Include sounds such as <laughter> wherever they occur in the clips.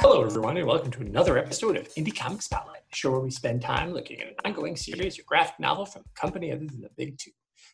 Hello, everyone, and welcome to another episode of Indie Comic Spotlight, a show where we spend time looking at an ongoing series or graphic novel from a company other than the big two.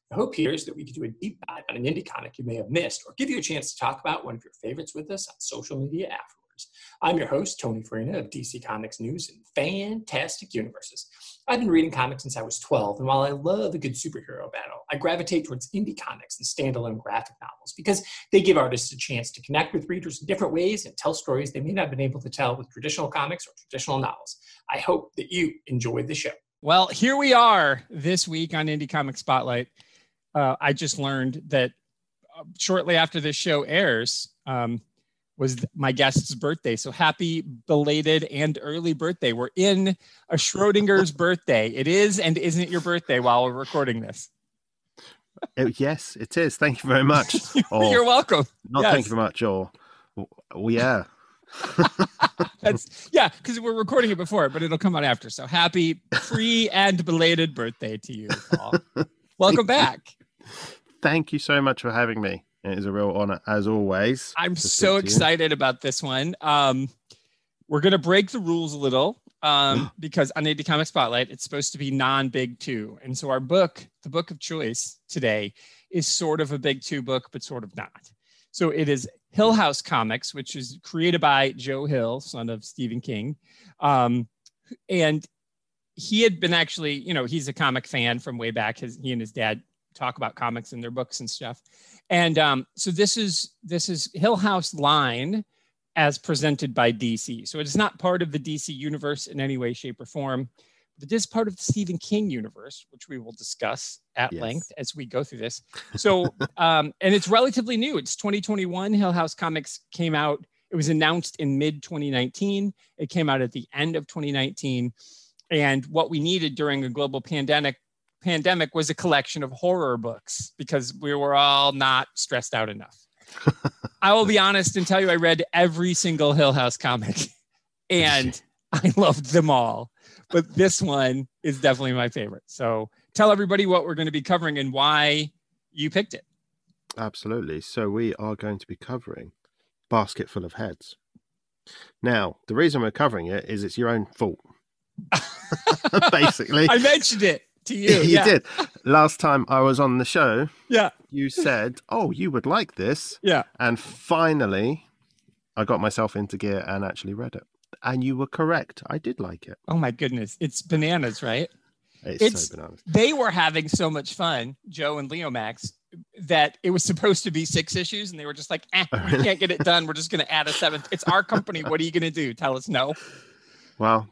The hope here is that we can do a deep dive on an indie comic you may have missed or give you a chance to talk about one of your favorites with us on social media afterwards. I'm your host, Tony Farina of DC Comics News and Fantastic Universes. I've been reading comics since I was 12, and while I love a good superhero battle, I gravitate towards indie comics and standalone graphic novels because they give artists a chance to connect with readers in different ways and tell stories they may not have been able to tell with traditional comics or traditional novels. I hope that you enjoyed the show. Well, here we are this week on Indie Comic Spotlight. Uh, I just learned that uh, shortly after this show airs um, was my guest's birthday. So happy belated and early birthday. We're in a Schrodinger's <laughs> birthday. It is and isn't your birthday while we're recording this. Oh, yes, it is. Thank you very much. <laughs> Or You're welcome. not yes. thank you very much. Or, well, yeah. <laughs> That's yeah, because we're recording it before, but it'll come out after. So happy pre and belated birthday to you, Paul. Welcome back. Thank you so much for having me. It is a real honor, as always. I'm so to excited about this one. Um, we're gonna break the rules a little um, <gasps> because on Indie Comic Spotlight, it's supposed to be non-big two, and so our book, the book of choice today, is sort of a big two book, but sort of not. So it is Hill House Comics, which is created by Joe Hill, son of Stephen King, um, and he had been actually, you know, he's a comic fan from way back. His he and his dad talk about comics in their books and stuff. And um, so this is this is Hill House line as presented by DC. So it's not part of the DC universe in any way, shape, or form. But it is part of the Stephen King universe, which we will discuss at Yes. length as we go through this. So, <laughs> um, and it's relatively new. It's 2021. Hill House Comics came out. It was announced in mid 2019. It came out at the end of 2019. And what we needed during a global pandemic pandemic was a collection of horror books because we were all not stressed out enough. I will be honest and tell you, I read every single Hill House comic <laughs> and I loved them all. But this one is definitely my favorite. So tell everybody what we're going to be covering and why you picked it. Absolutely. So we are going to be covering Basketful of Heads. Now, the reason we're covering it is it's your own fault. <laughs> <laughs> Basically. I mentioned it to you. <laughs> you yeah. did. Last time I was on the show, Yeah. you said, Oh, you would like this. Yeah. And finally, I got myself into gear and actually read it. And you were correct. I did like it. Oh my goodness. It's bananas, right? It's, It's- so bananas. they were having so much fun, Joe and Leomacs, that it was supposed to be six issues, and they were just like, eh, we <laughs> can't get it done. We're just going to add a seventh. It's our company. What are you going to do? Tell us no. Well,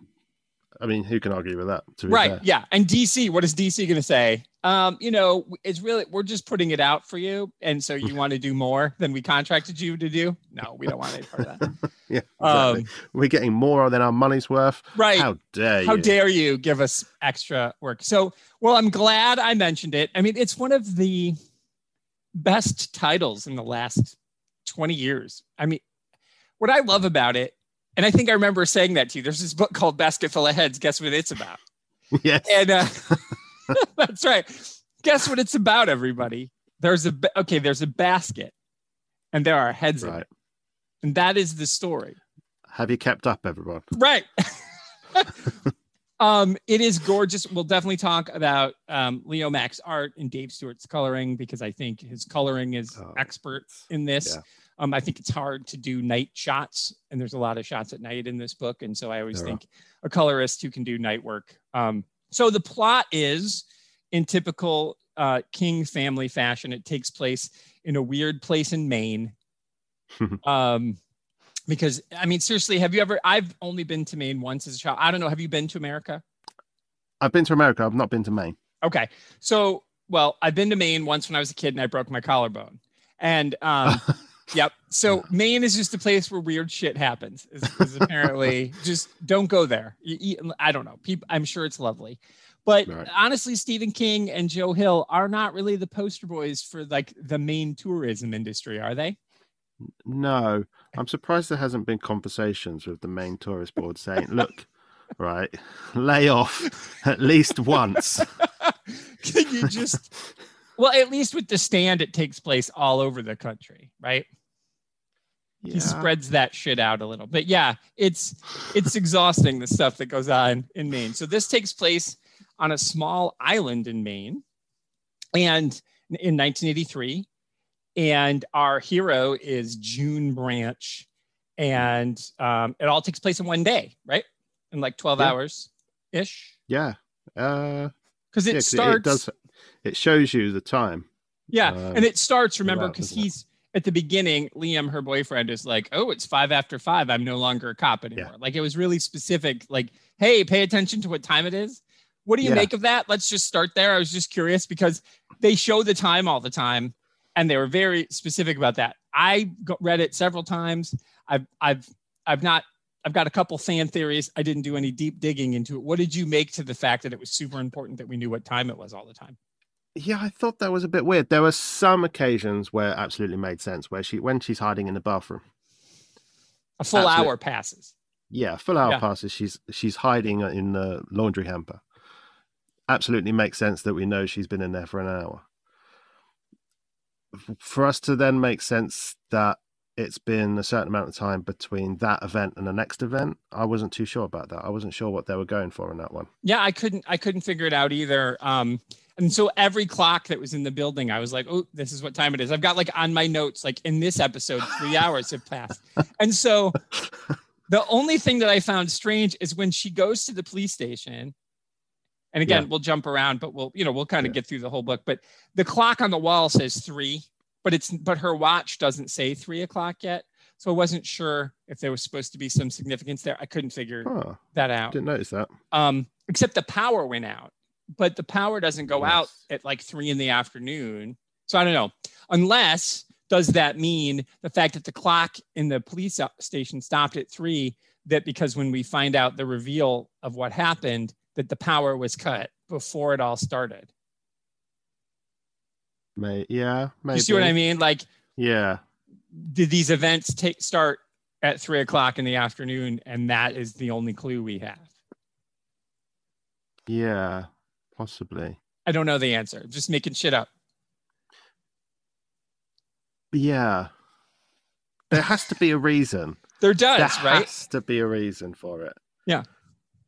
I mean, who can argue with that? Right. fair? Yeah. And DC, what is DC going to say? Um, you know, it's really, we're just putting it out for you. And so you <laughs> want to do more than we contracted you to do? No, we don't want any part of that. <laughs> Yeah. Um, Exactly. We're getting more than our money's worth. right. How dare How you? dare you give us extra work? So, well, I'm glad I mentioned it. I mean, it's one of the best titles in the last 20 years. I mean, what I love about it, and I think I remember saying that to you. There's this book called Basketful of Heads. Guess what it's about? <laughs> yes. And uh, <laughs> <laughs> that's right. Guess what it's about, everybody? There's a okay. There's a basket, and there are heads in Right. it, and that is the story. Have you kept up, everyone? Right. um, it is gorgeous. We'll definitely talk about um, Leomacs art and Dave Stewart's coloring because I think his coloring is Oh, expert in this. yeah. Um, I think it's hard to do night shots, and there's a lot of shots at night in this book, and so I always are. think a colorist who can do night work. Um, so the plot is in typical uh, King family fashion. It takes place in a weird place in Maine. <laughs> um, because I mean, seriously, have you ever? I've only been to Maine once as a child. I don't know. Have you been to America? I've been to America. I've not been to Maine. Okay, so well, I've been to Maine once when I was a kid and I broke my collarbone, and um, <laughs> Yep. So Maine is just a place where weird shit happens. Is, is apparently <laughs> just don't go there. I don't know. People, I'm sure it's lovely, but Right. honestly, Stephen King and Joe Hill are not really the poster boys for like the Maine tourism industry, are they? No, I'm surprised there hasn't been conversations with the Maine tourist board saying, "Look, <laughs> right, lay off at least once." <laughs> Can you just? Well, at least with the stand, it takes place all over the country, right? Yeah. he spreads that shit out a little but yeah it's it's exhausting the stuff that goes on in maine so this takes place on a small island in maine and in 1983 and our hero is june branch and um, it all takes place in one day right in like 12 Yeah. hours ish Yeah. Uh, because it yeah, starts It does. It shows you the time. Yeah, uh, and it starts. Remember, because he's at the beginning. Liam, her boyfriend, is like, "Oh, it's five after five. I'm no longer a cop anymore." Like it was really specific. Like, hey, pay attention to what time it is. What do you Yeah. make of that? Let's just start there. I was just curious because they show the time all the time, and they were very specific about that. I read it several times. I've I've I've not. I've got a couple fan theories. I didn't do any deep digging into it. What did you make to the fact that it was super important that we knew what time it was all the time? Yeah, I thought that was a bit weird. There were some occasions where it absolutely made sense, where she when she's hiding in the bathroom. A full hour passes. Yeah, a full hour Yeah. passes. She's she's hiding in the laundry hamper. Absolutely makes sense that we know she's been in there for an hour. For us to then make sense that it's been a certain amount of time between that event and the next event, I wasn't too sure about that. I wasn't sure what they were going for in that one. Yeah, I couldn't I couldn't figure it out either. Um, and so every clock that was in the building, I was like, oh, this is what time it is. I've got like on my notes, like in this episode, three <laughs> hours have passed. And so the only thing that I found strange is when she goes to the police station. And again, Yeah. we'll jump around, but we'll, you know, we'll kind of Yeah. get through the whole book. But the clock on the wall says three, but it's but her watch doesn't say three o'clock yet. So I wasn't sure if there was supposed to be some significance there. I couldn't figure Oh, that out didn't notice that. um, except the power went out, but the power doesn't go out at like three in the afternoon. So I don't know. Unless does that mean the fact that the clock in the police station stopped at three? That because when we find out the reveal of what happened, that the power was cut before it all started. May yeah, maybe. You see what I mean? Like, Yeah. did these events take start at three o'clock in the afternoon, and that is the only clue we have? Yeah. Possibly. I don't know the answer. Just making shit up. Yeah. There has to be a reason. <laughs> There does, there right? has to be a reason for it. Yeah.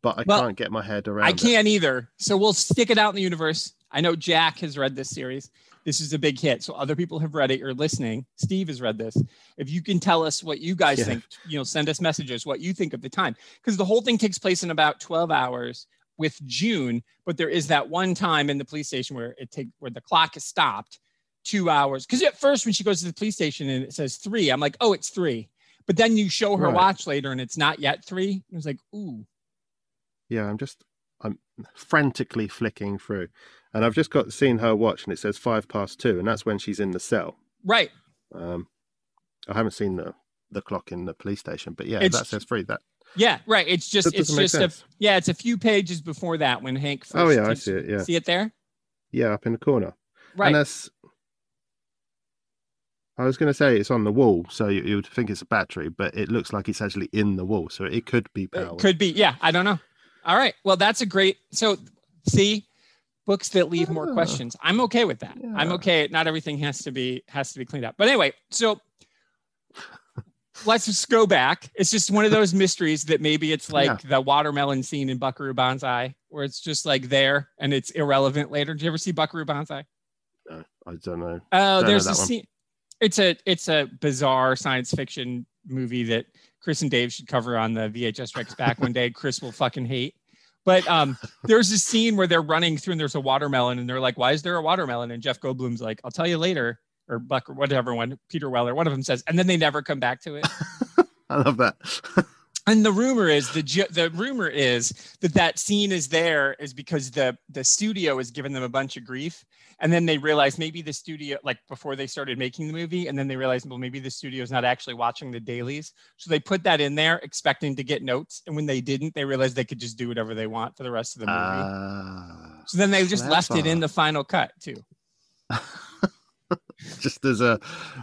But I Well, can't get my head around I it. can't either. So we'll stick it out in the universe. I know Jack has read this series. This is a big hit. So other people have read it. You're listening. Steve has read this. If you can tell us what you guys Yeah. think, you know, send us messages what you think of the time. Because the whole thing takes place in about 12 hours with June, but there is that one time in the police station where it take where the clock is stopped two hours. Because at first when she goes to the police station and it says three, I'm like, oh, it's three. But then you show her Right. watch later and it's not yet three. It was like, ooh. Yeah, I'm just I'm frantically flicking through. And I've just got seen her watch and it says five past two, and that's when she's in the cell. Right. Um I haven't seen the the clock in the police station, but yeah, It's- that says three. That Yeah, right. It's just That it's just a yeah, it's a few pages before that when Hank first Oh, yeah, I see it, yeah. See it there? yeah, up in the corner. Right. And that's I was going to say it's on the wall, so you, you would think it's a battery, but it looks like it's actually in the wall, so it could be It could be. Yeah, I don't know. All right. Well, that's a great so see books that leave more Ah. questions. I'm okay with that. I'm okay. Not everything has to be has to be cleaned up. But anyway, so let's just go back. It's just one of those mysteries that maybe it's like Yeah. the watermelon scene in Buckaroo Banzai, where it's just like there and it's irrelevant later. Did you ever see Buckaroo Banzai? No, I don't know. Oh, know there's a one. scene. It's a it's a bizarre science fiction movie that Chris and Dave should cover on the VHS Strikes Back one day. Chris will fucking hate. But um, there's a scene where they're running through and there's a watermelon and they're like, "Why is there a watermelon?" And Jeff Goldblum's like, "I'll tell you later." Or Buck or whatever one, Peter Weller, one of them says, and then they never come back to it. <laughs> I love that. <laughs> And the rumor is the ju- the rumor is that that scene is there is because the the studio has given them a bunch of grief, and then they realized maybe the studio like before they started making the movie, and then they realized well maybe the studio is not actually watching the dailies, so they put that in there expecting to get notes, and when they didn't, they realized they could just do whatever they want for the rest of the movie. Ah, so then they just left it in the final cut too, <laughs> <laughs> just as a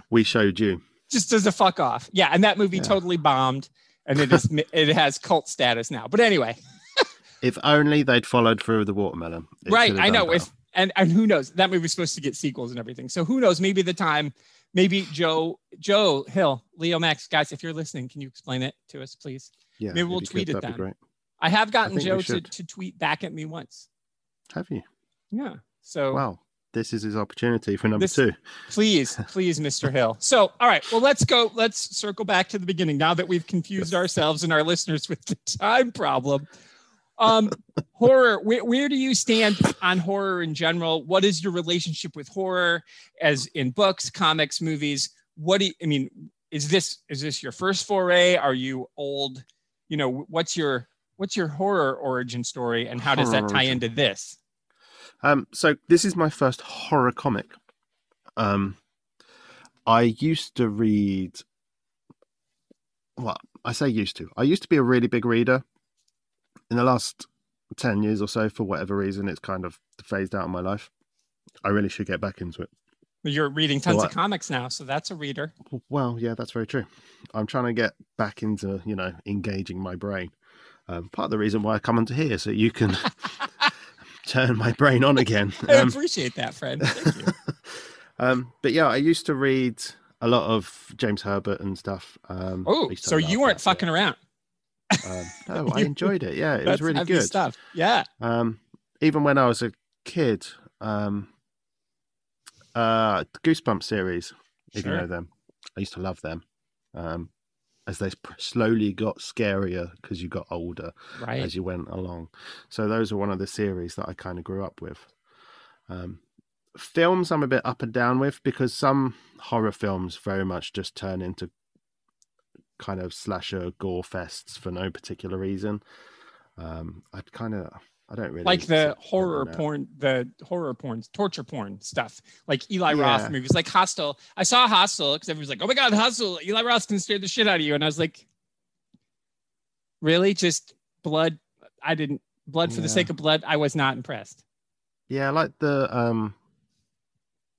we showed you. just as a fuck off. Yeah, and that movie Yeah. totally bombed, and it is <laughs> it has cult status now. But anyway. <laughs> If only they'd followed through with the watermelon. Right i know if and and who knows that movie was supposed to get sequels and everything so who knows maybe the time maybe joe joe hill Leomacs guys if you're listening can you explain it to us please yeah, maybe we'll you could, tweet it then. I have gotten we joe to, to tweet back at me once Have you? yeah so Wow, this is his opportunity for number This- two. please please mr hill. So all right well let's go let's circle back to the beginning now that we've confused ourselves and our listeners with the time problem. Um horror where, where do you stand on horror in general? What is your relationship with horror as in books comics movies? What do you, i mean is this is this your first foray? Are you old? You know what's your what's your horror origin story and how does that tie origin. into this Um, so this is my first horror comic. Um, I used to read. Well, I say used to. I used to be a really big reader. In the last ten years or so, for whatever reason, it's kind of phased out of my life. I really should get back into it. you're reading tons So of comics now so that's a reader Well, yeah, that's very true. I'm trying to get back into, you know, engaging my brain. Um, part of the reason why I come onto here, so you can <laughs> turn my brain on again. <laughs> i Um, appreciate that friend <laughs> thank you um, but yeah, I used to read a lot of James Herbert and stuff. Um, oh so you weren't that, fucking around. Um, <laughs> no, I enjoyed it. Yeah, it was really good. stuff yeah Um, even when I was a kid, um, uh, the Goosebumps series, if you know them, I used to love them. Um, as they slowly got scarier because you got older right as you went along. So those are one of the series that I kind of grew up with. Um, films I'm a bit up and down with because some horror films very much just turn into kind of slasher gore fests for no particular reason. Um, I'd kind of I don't really like the horror porn, the horror porn, torture porn stuff, like Eli Yeah. Roth movies, like Hostel. I saw Hostel because everyone's like, "Oh my god, Hostel!" Eli Roth can scare the shit out of you, and I was like, "Really? Just blood? I didn't blood for the sake of blood. I was not impressed." Yeah, I like the um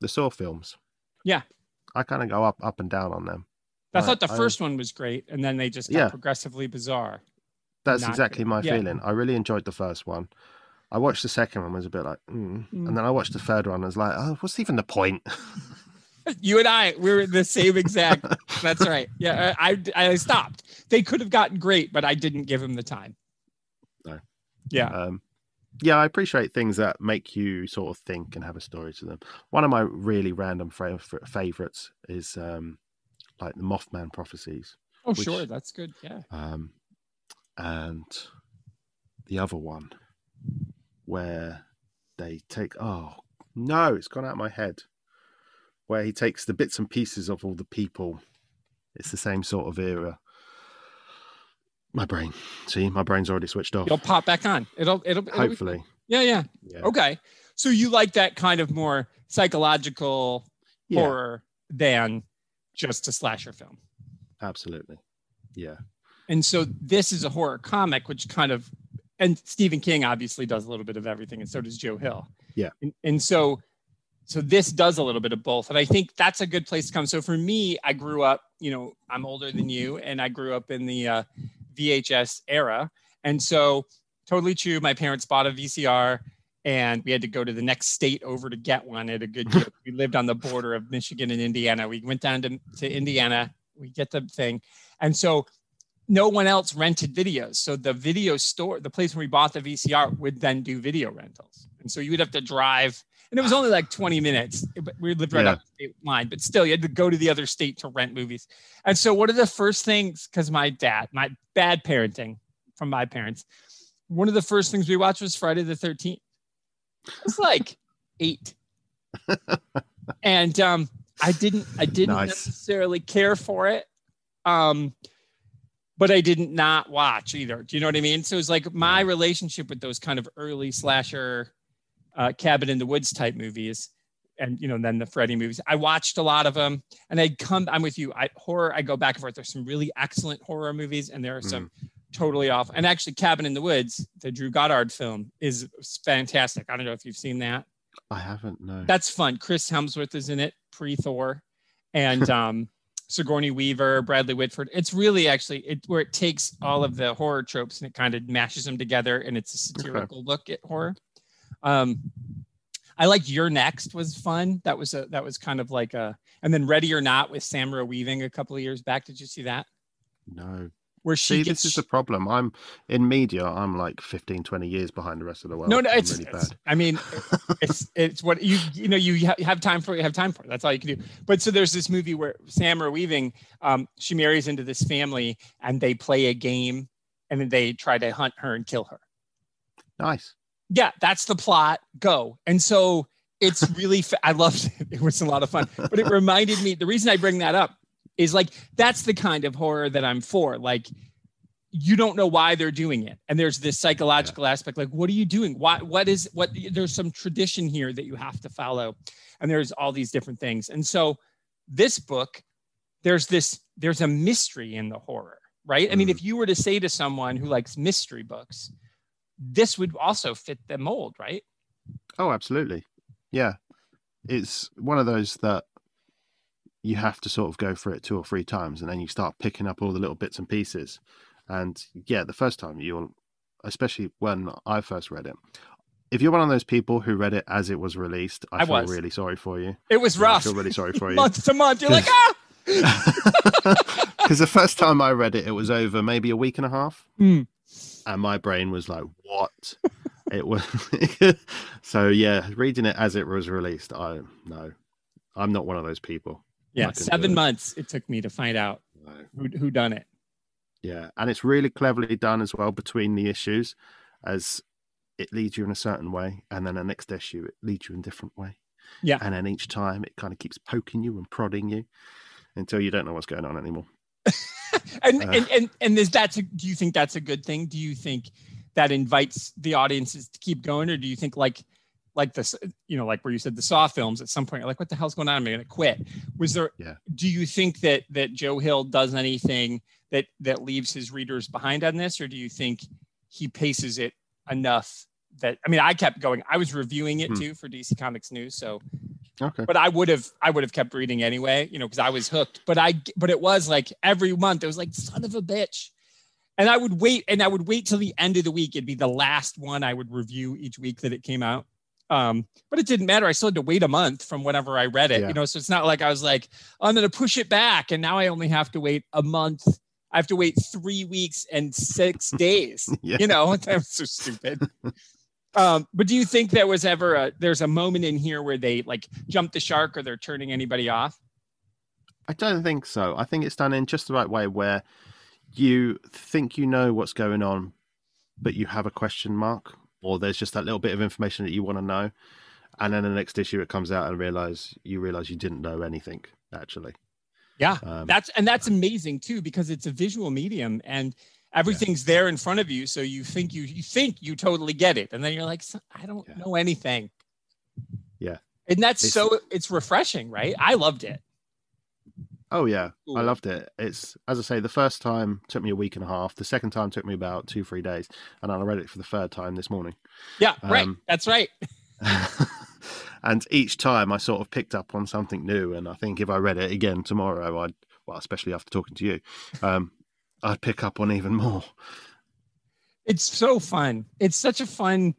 the Saw films. Yeah. I kind of go up up and down on them. I Right, thought the I- first one was great, and then they just got Yeah. progressively bizarre. That's not exactly my Yeah. feeling. I really enjoyed the first one. I watched the second one was a bit like, mm. Mm. and then I watched the third one. and was like, oh, what's even the point? <laughs> You and I, we were the same exact. <laughs> that's right. Yeah, I, I I stopped. They could have gotten great, but I didn't give them the time. No. Yeah. um, yeah, I appreciate things that make you sort of think and have a story to them. One of my really random fra- fa- favorites is um, like the Mothman prophecies, Oh, which- sure. That's good. Yeah. um, and the other one where they take oh no, it's gone out of my head. Where he takes the bits and pieces of all the people. It's the same sort of era. My brain. See, my brain's already switched off. It'll pop back on. It'll, it'll, it'll be- Hopefully. yeah. Yeah. Yeah. Okay. So you like that kind of more psychological Yeah, horror than just a slasher film. absolutely. Yeah. And so this is a horror comic, which kind of, and Stephen King obviously does a little bit of everything, and so does Joe Hill. Yeah. And, and so, so this does a little bit of both, and I think that's a good place to come. So for me, I grew up, you know, I'm older than you, and I grew up in the uh, VHS era, and so totally true. My parents bought a VCR. And we had to go to the next state over to get one at a good deal. <laughs> we lived on the border of Michigan and Indiana. We went down to, to Indiana. We get the thing. And so no one else rented videos. So the video store, the place where we bought the VCR, would then do video rentals. And so you would have to drive, and it was only like 20 minutes. But we lived right Yeah. off the state line, but still, you had to go to the other state to rent movies. And so, one of the first things, because my dad, my bad parenting from my parents, one of the first things we watched was Friday the 13th. It was like eight. <laughs> and um, I didn't, I didn't Nice. necessarily care for it. Um, but I didn't not watch either. Do you know what I mean? So it's like my relationship with those kind of early slasher, uh, cabin in the woods type movies, and you know then the Freddy movies. I watched a lot of them, and I come. I'm with you. I horror. I go back and forth. There's some really excellent horror movies, and there are some totally off. And actually, Cabin in the Woods, the Drew Goddard film, is fantastic. I don't know if you've seen that. I haven't. No. That's fun. Chris Hemsworth is in it, pre Thor, and <laughs> um, Sigourney Weaver, Bradley Whitford. It's really actually it where it takes all of the horror tropes and it kind of mashes them together, and it's a satirical look at horror. Um, I like You're Next was fun. That was a that was kind of like a and then Ready or Not with Samara Weaving a couple of years back. Did you see that? no. Where she See, gets this is the problem. I'm in media. I'm like 15, 20 years behind the rest of the world. no, no, it's, really it's- bad. I mean, it's it's what you you know you ha- have time for you have time for. it. That's all you can do. But so there's this movie where Samara Weaving, um, she marries into this family and they play a game, and then they try to hunt her and kill her. Nice. Yeah, that's the plot. Go. And so it's really fa- I loved it. It was a lot of fun. But it <laughs> reminded me the reason I bring that up is like that's the kind of horror that I'm for. Like you don't know why they're doing it. And there's this psychological aspect like what are you doing? Why what is what there's some tradition here that you have to follow. And there's all these different things. And so this book there's this there's a mystery in the horror, right? I mean Mhm. if you were to say to someone who likes mystery books, this would also fit the mold, right? Oh, absolutely. Yeah. It's one of those that you have to sort of go for it two or three times and then you start picking up all the little bits and pieces. And yeah, the first time you'll, especially when I first read it, if you're one of those people who read it as it was released, I, I feel was. really sorry for you. It was Yeah, I rough. feel really sorry for <laughs> you. month to month. You're like, ah. <laughs> Because the first time I read it, it was over maybe a week and a half, Hmm. and my brain was like, "What?" it was. <laughs> so yeah, reading it as it was released, I no, I'm not one of those people. Yeah, I can do seven months it took me to find out who who done it. Yeah, and it's really cleverly done as well between the issues, as it leads you in a certain way, and then the next issue it leads you in a different way. Yeah. and then each time it kind of keeps poking you and prodding you until you don't know what's going on anymore. <laughs> And Uh. and and and is that a, do you think that's a good thing? Do you think that invites the audiences to keep going, or do you think like like this, you know, like where you said the Saw films at some point, like, what the hell's going on? I'm gonna quit. Was there? Yeah. Do you think that that Joe Hill does anything that that leaves his readers behind on this, or do you think he paces it enough that I mean, I kept going. I was reviewing it Hmm. too for DC Comics News, so Okay. but I would have I would have kept reading anyway, you know, because I was hooked. But I but it was like every month it was like son of a bitch. And I would wait and I would wait till the end of the week. It'd be the last one I would review each week that it came out. Um, but it didn't matter. I still had to wait a month from whenever I read it, Yeah. you know. So it's not like I was like, I'm gonna push it back, and now I only have to wait a month. I have to wait three weeks and six <laughs> days Yeah. you know <laughs> that was so stupid <laughs> um but do you think there was ever a there's a moment in here where they like jump the shark or they're turning anybody off I don't think so. I think it's done in just the right way where you think you know what's going on, but you have a question mark, or there's just that little bit of information that you want to know. And then the next issue it comes out and realize you realize you didn't know anything actually. yeah Um, that's and that's amazing too because it's a visual medium and everything's there in front of you so you think you you think you totally get it and then you're like i don't Yeah. know anything Yeah. and that's It's- so it's refreshing right i loved it oh yeah, I loved it. It's as I say, the first time took me a week and a half. The second time took me about two three days, and I read it for the third time this morning. yeah right Um, that's right <laughs> <laughs> and each time I sort of picked up on something new. And I think if I read it again tomorrow, I'd, well, especially after talking to you, um, I'd pick up on even more. It's so fun. It's such a fun.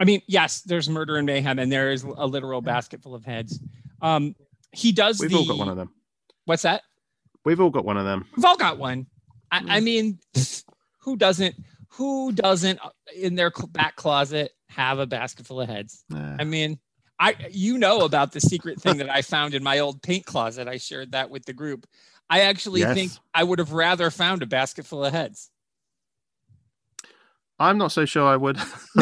I mean, yes, there's murder and mayhem, and there is a literal basket full of heads. Um, he does. We've the, all got one of them. What's that? We've all got one of them. We've all got one. I, I Mm. mean, who doesn't? Who doesn't in their back closet have a basket full of heads? Yeah. I mean, I you know about the secret thing that I found in my old paint closet. I shared that with the group. I actually Yes. think I would have rather found a basket full of heads. I'm not so sure I would. <laughs> <laughs>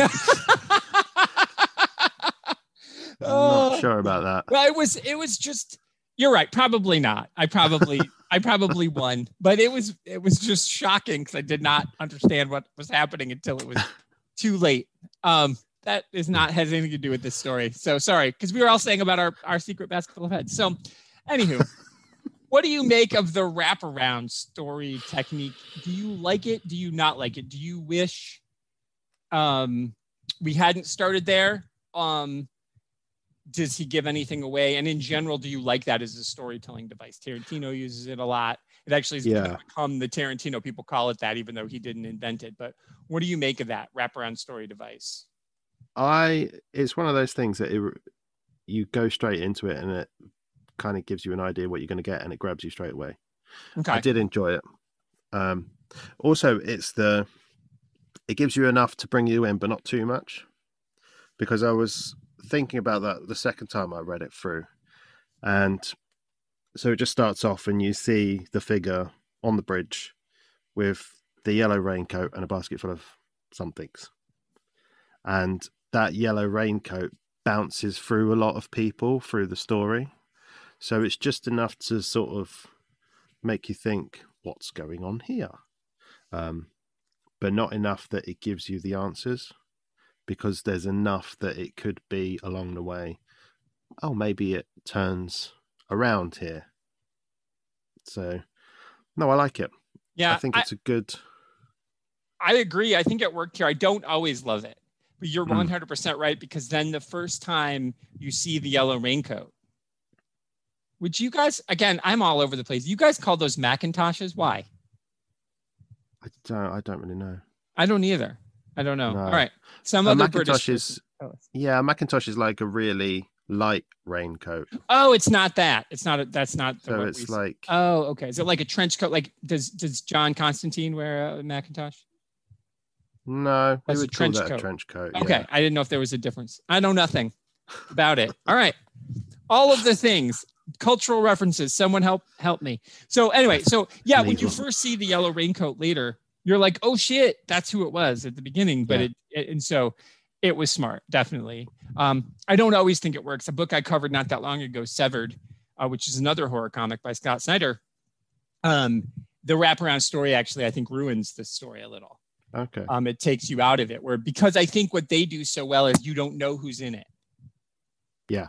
I'm Oh. not sure about that. Well, it was it was just you're right, probably not. I probably I probably won, but it was it was just shocking because I did not understand what was happening until it was too late. Um, that is not has anything to do with this story. So sorry, because we were all saying about our our secret basketball heads. So, anywho, what do you make of the wraparound story technique? Do you like it? Do you not like it? Do you wish um we hadn't started there? Um does he give anything away? And in general, do you like that as a storytelling device? Tarantino uses it a lot. It actually has Yeah. become the Tarantino. People call it that, even though he didn't invent it. But what do you make of that wraparound story device? I it's one of those things that it, you go straight into it and it kind of gives you an idea what you're going to get and it grabs you straight away. Okay. I did enjoy it. Um, also, it's the it gives you enough to bring you in, but not too much. Because I was thinking about that the second time I read it through, and so it just starts off and you see the figure on the bridge with the yellow raincoat and a basket full of somethings, and that yellow raincoat bounces through a lot of people through the story. So it's just enough to sort of make you think what's going on here? Um, but not enough that it gives you the answers because there's enough that it could be along the way oh maybe it turns around here so no i like it yeah, i think it's a good I agree. I think it worked here. I don't always love it, but you're Mm. 100% right because then the first time you see the yellow raincoat, which you guys, again, I'm all over the place. You guys call those Macintoshes. Why? i don't i don't really know I don't either. I don't know. No. All right. Some A other Macintosh British. is- oh, yeah macintosh is like a really light raincoat Oh, it's not that. It's not. A, that's not. The so it's we- like Oh, okay. Is it like a trench coat? Like does does John Constantine wear a Macintosh? no we That's a call trench that coat. trench coat Okay, yeah. I didn't know if there was a difference. I know nothing about it. All right, all of the things, cultural references. Someone help help me. So anyway, so yeah, when you first see the yellow raincoat later, you're like, oh shit, that's who it was at the beginning. But Yeah. it, it and so it was smart, definitely. Um, I don't always think it works. A book I covered not that long ago, Severed, uh, which is another horror comic by Scott Snyder. Um, the wraparound story actually, I think, ruins the story a little okay um, it takes you out of it. Where because I think what they do so well is you don't know who's in it. Yeah.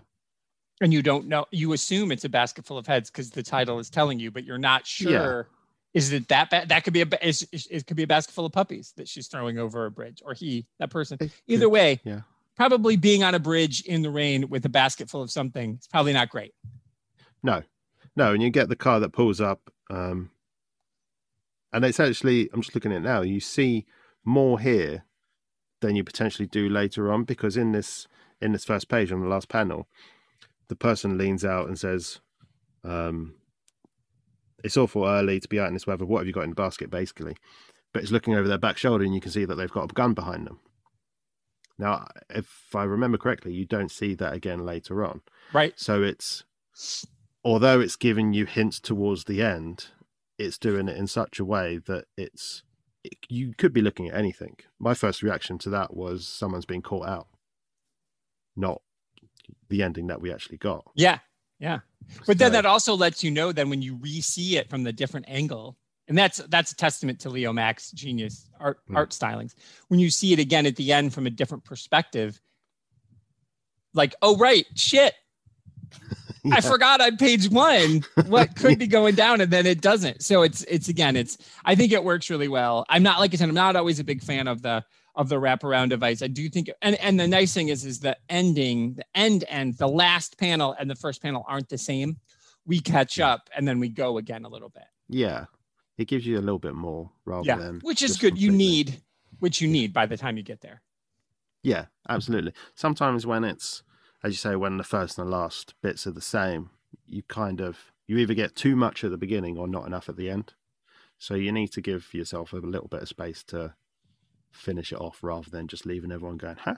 And you don't know. You assume it's a basket full of heads because the title is telling you, but you're not sure. Is it that bad? That could be a. Is, it could be a basket full of puppies that she's throwing over a bridge, or he, that person. Either way, yeah. Probably being on a bridge in the rain with a basket full of something is probably not great. No, no, and you get the car that pulls up, um, and it's actually I'm just looking at it now. You see more here than you potentially do later on because in this in this first page on the last panel, the person leans out and says, um, "It's awful early to be out in this weather. What have you got in the basket?" Basically, but it's looking over their back shoulder, and you can see that they've got a gun behind them. Now, if I remember correctly, you don't see that again later on. Right. So it's although it's giving you hints towards the end, it's doing it in such a way that it's it, you could be looking at anything. My first reaction to that was someone's being caught out, not the ending that we actually got. Yeah. Yeah. But then that also lets you know then when you re-see it from the different angle, and that's that's a testament to Leomacs's genius art Hmm. art stylings. When you see it again at the end from a different perspective, like, oh right, shit, <laughs> Yeah. I forgot on page one what <laughs> could be going down, and then it doesn't. So it's it's again, it's I think it works really well. I'm not like I said, I'm not always a big fan of the of the wraparound device. I do think, and and the nice thing is, is the ending, the end end, the last panel and the first panel aren't the same. We catch up and then we go again a little bit. yeah, it gives you a little bit more rather Yeah, than which is good. You need, which you need by the time you get there. Yeah, absolutely. Sometimes when it's, as you say, when the first and the last bits are the same, you kind of you either get too much at the beginning or not enough at the end. So you need to give yourself a little bit of space to finish it off rather than just leaving everyone going, "Huh?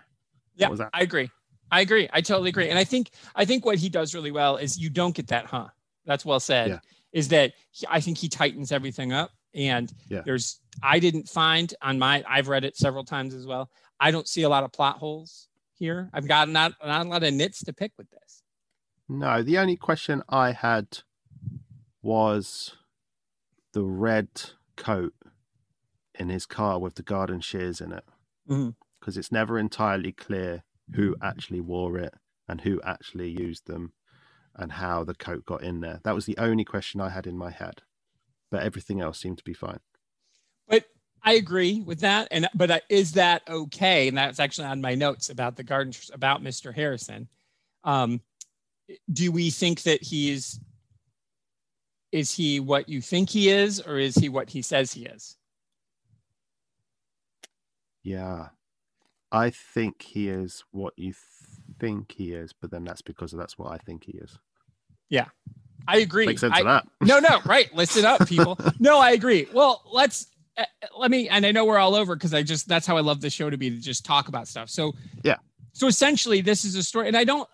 Yeah? I agree. I agree. I totally agree. And I think I think what he does really well is you don't get that, huh? That's well said. Yeah. Is that he, I think he tightens everything up, and Yeah. there's I didn't find on my I've read it several times as well. I don't see a lot of plot holes here. I've got not not a lot of nits to pick with this. No, the only question I had was the red coat in his car with the garden shears in it because it's never entirely clear who actually wore it and who actually used them and how the coat got in there. That was the only question I had in my head, but everything else seemed to be fine. But I agree with that. And but uh, is that okay? And that's actually on my notes about the garden about Mr. Harrison. Um, do we think that he's is he what you think he is, or is he what he says he is? Yeah. I think he is what you th- think he is, but then that's because that's what I think he is. Yeah. I agree. Makes sense I, of that. <laughs> no, no, right. Listen up, people. <laughs> No, I agree. Well, let's uh, let me, and I know we're all over because I just that's how I love the show to be to just talk about stuff. So Yeah. So essentially, this is a story, and I don't,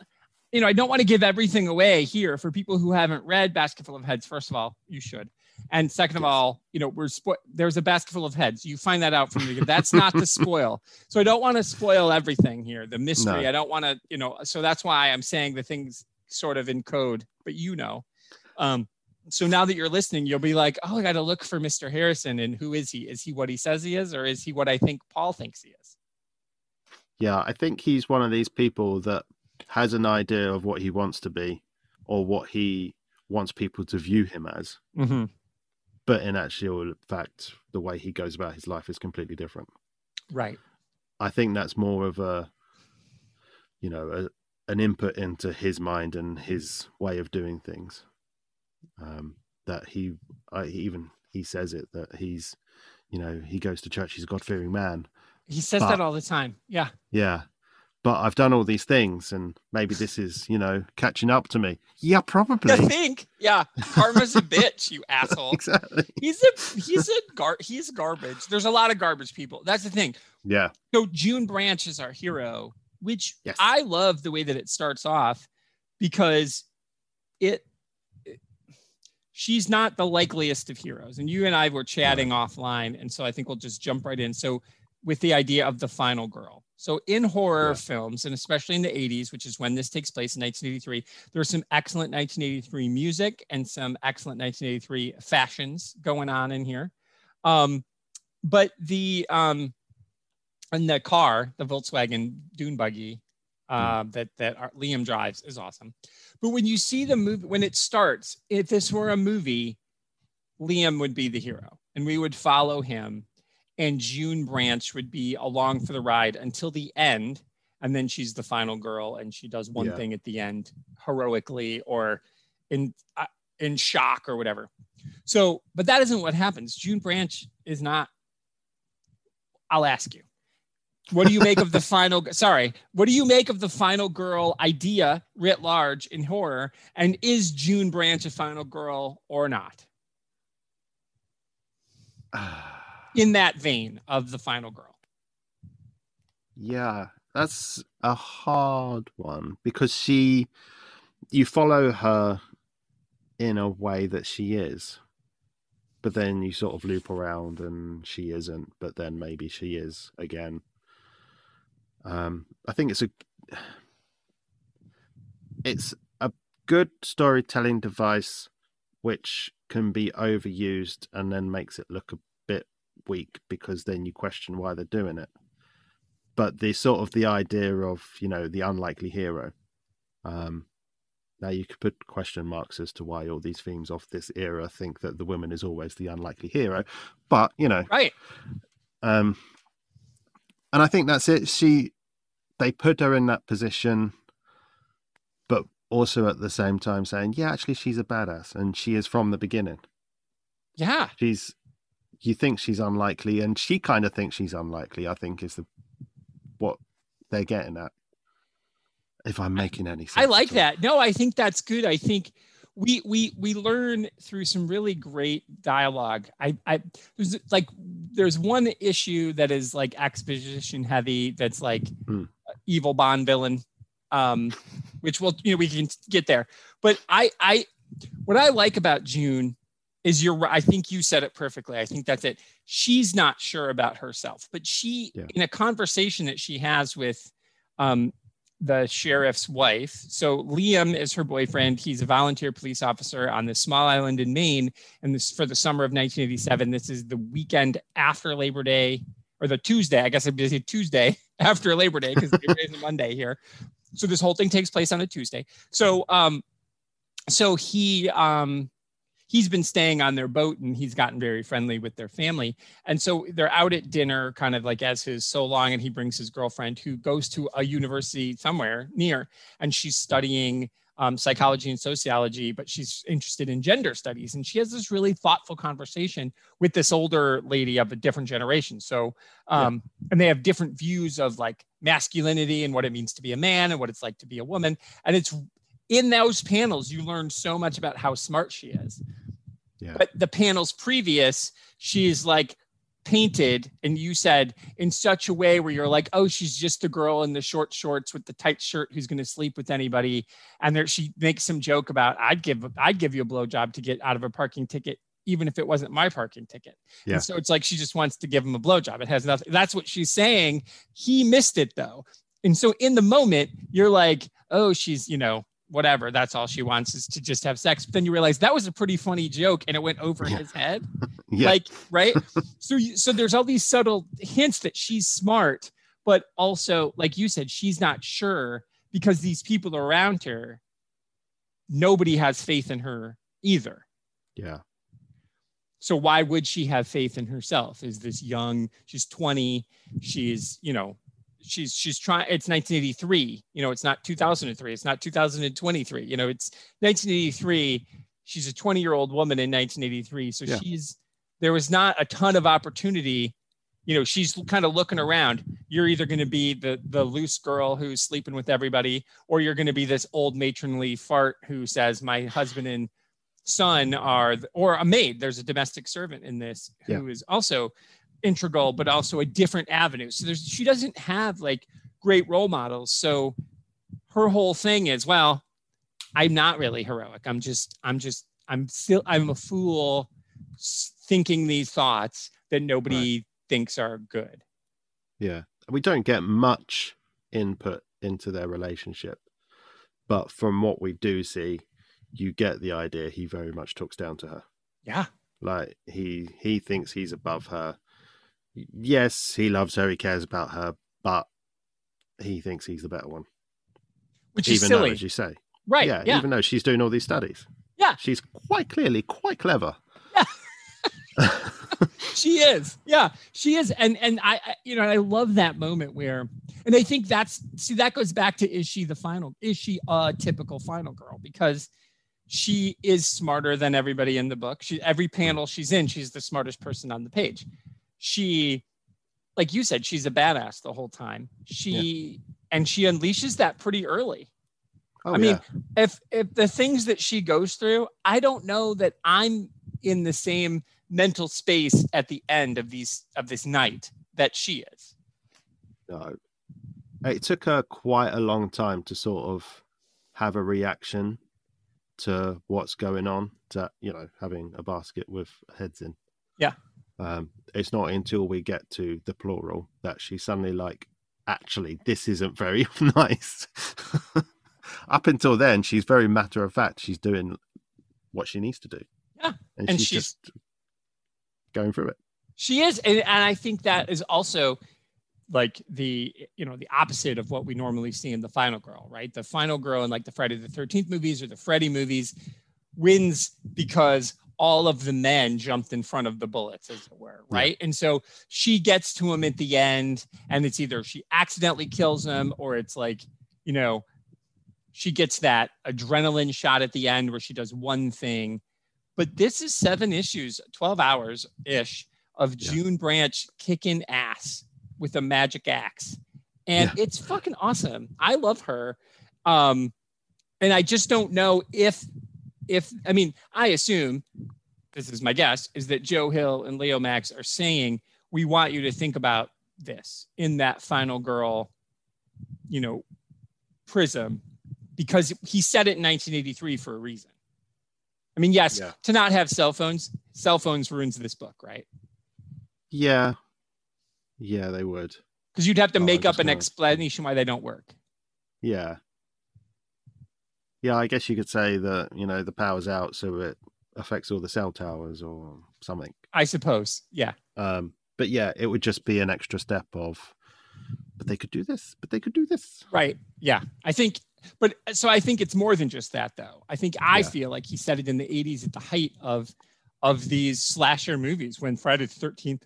you know, I don't want to give everything away here for people who haven't read Basketful of Heads. First of all, you should, and second of all, you know, we're spo- there's a basketful of heads. You find that out from the. That's not the spoil. So I don't want to spoil everything here. The mystery. No. I don't want to, you know. So that's why I'm saying the things sort of in code, but you know. Um, so now that you're listening, you'll be like, oh, I got to look for Mr. Harrison. And who is he? Is he what he says he is, or is he what I think Paul thinks he is? Yeah, I think he's one of these people that has an idea of what he wants to be or what he wants people to view him as. Mm-hmm. But in actual fact, the way he goes about his life is completely different. Right. I think that's more of a, you know, a, an input into his mind and his way of doing things. Um, that he, I, even he says it that he's, you know, he goes to church. He's a God fearing man. He says But- that all the time. Yeah. Yeah, but I've done all these things, and maybe this is, you know, catching up to me. Yeah, probably. I think? Yeah. Karma's a bitch, you <laughs> asshole. exactly. He's a he's a gar he's garbage. There's a lot of garbage people. That's the thing. Yeah, So June Branch is our hero, which Yes. I love the way that it starts off because it, it- she's not the likeliest of heroes. And you and I were chatting offline, and so I think we'll just jump right in. So with the idea of the final girl. So in horror Yeah. films, and especially in the 80s, which is when this takes place in 1983, there's some excellent 1983 music and some excellent 1983 fashions going on in here. Um, but the um, and the car, the Volkswagen Dune buggy uh, that that our, Liam drives is awesome. But when you see the movie, when it starts, if this were a movie, Liam would be the hero, and we would follow him, and June Branch would be along for the ride until the end, and then she's the final girl, and she does one Yeah. thing at the end heroically or in uh, in shock or whatever. So, but that isn't what happens. June Branch is not. I'll ask you. What do you make of the <laughs> final? Sorry, what do you make of the final girl idea writ large in horror? And is June Branch a final girl or not? <sighs> In that vein of the final girl. yeah, that's a hard one because she, you follow her in a way that she is, but then you sort of loop around and she isn't, but then maybe she is again. Um, I think it's a, it's a good storytelling device, which can be overused and then makes it look a weak because then you question why they're doing it. But the sort of the idea of you know the unlikely hero. Um, now you could put question marks as to why all these themes of this era think that the woman is always the unlikely hero, but you know, Right. um, and I think that's it. She, they put her in that position, but also at the same time saying, yeah, actually, she's a badass, and she is from the beginning. Yeah. She's, you think she's unlikely, and she kind of thinks she's unlikely. I think is the what they're getting at. If I'm making any sense, I like that. No, I think that's good. I think we we we learn through some really great dialogue. I I there's like there's one issue that is like exposition heavy. That's like Hmm. evil Bond villain, um, which will you know we can get there. But I I what I like about June is you're. I think you said it perfectly. I think that's it. She's not sure about herself, but she Yeah. in a conversation that she has with um the sheriff's wife. So Liam is her boyfriend. He's a volunteer police officer on this small island in Maine. And this for the summer of 1987. This is the weekend after Labor Day, or the Tuesday. I guess I'd say Tuesday <laughs> after Labor Day because Labor Day is a Monday here. So this whole thing takes place on a Tuesday. So um, so he um he's been staying on their boat and he's gotten very friendly with their family. And so they're out at dinner, kind of like as his so long, and he brings his girlfriend who goes to a university somewhere near, and she's studying um, psychology and sociology, but she's interested in gender studies. And she has this really thoughtful conversation with this older lady of a different generation. So, um, yeah. and they have different views of like masculinity and what it means to be a man and what it's like to be a woman. And it's in those panels, you learn so much about how smart she is. Yeah. But the panels previous, she's like painted, and you said in such a way where you're like, oh, she's just a girl in the short shorts with the tight shirt who's going to sleep with anybody. And there, she makes some joke about, I'd give, I'd give you a blowjob to get out of a parking ticket even if it wasn't my parking ticket. Yeah. And so it's like she just wants to give him a blowjob. It has nothing. That's what she's saying. He missed it though. And so in the moment, you're like, oh, she's, you know, whatever. That's all she wants is to just have sex. But then you realize that was a pretty funny joke and it went over yeah. his head. <laughs> yeah. Like, right. <laughs> so, so there's all these subtle hints that she's smart, but also, like you said, she's not sure because these people around her, nobody has faith in her either. Yeah. So why would she have faith in herself? Is this young? She's 20. She's, you know, she's she's trying it's 1983 you know it's not 2003 it's not 2023 you know it's 1983 she's a 20 year old woman in 1983 so yeah. she's there was not a ton of opportunity you know she's kind of looking around you're either going to be the the loose girl who's sleeping with everybody or you're going to be this old matronly fart who says my husband and son are or a maid there's a domestic servant in this who yeah. is also integral, but also a different avenue. So there's she doesn't have like great role models. So her whole thing is, well, I'm not really heroic. I'm just, I'm just, I'm still, I'm a fool thinking these thoughts that nobody right. thinks are good. Yeah. We don't get much input into their relationship. But from what we do see, you get the idea he very much talks down to her. Yeah. Like he he thinks he's above her yes, he loves her, he cares about her, but he thinks he's the better one. Which even is silly, though, as you say. Right. Yeah, yeah, Even though she's doing all these studies. Yeah. She's quite clearly quite clever. Yeah. <laughs> she is. Yeah, she is. And and I, I, you know, I love that moment where, and I think that's see that goes back to is she the final? Is she a typical final girl? Because she is smarter than everybody in the book. She every panel she's in, she's the smartest person on the page she like you said she's a badass the whole time. She yeah. and she unleashes that pretty early. Oh, i mean yeah. if if the things that she goes through i don't know that i'm in the same mental space at the end of these of this night that she is. No. It took her quite a long time to sort of have a reaction to what's going on to you know having a basket with heads in. Yeah um, it's not until we get to the plural that she's suddenly like, actually, this isn't very <laughs> nice. <laughs> Up until then, she's very matter of fact. She's doing what she needs to do. Yeah. And, and she's, she's, just going through it. She is. And, and I think that is also like the you know the opposite of what we normally see in the final girl right the final girl in like the friday the 13th movies or the freddy movies wins because all of the men jumped in front of the bullets, as it were, right? Yeah. And so she gets to him at the end, and it's either she accidentally kills him or it's like, you know, she gets that adrenaline shot at the end where she does one thing. But this is seven issues, 12 hours ish of yeah. June Branch kicking ass with a magic axe. And yeah. it's fucking awesome. I love her. Um, and I just don't know if if I mean, I assume this is my guess is that Joe Hill and Leomacs are saying we want you to think about this in that final girl, you know, prism, because he said it in 1983 for a reason. I mean, yes, yeah. to not have cell phones, cell phones ruins this book, right? Yeah, yeah, they would. Because you'd have to oh, make up an explanation why they don't work. Yeah. Yeah, I guess you could say that, you know, the power's out so it affects all the cell towers or something. I suppose. Yeah. Um, but yeah, it would just be an extra step of, but they could do this, but they could do this. Right. Yeah. I think, but so I think it's more than just that, though. I think I Yeah. feel like he said it in the 80s at the height of of these slasher movies when Friday the 13th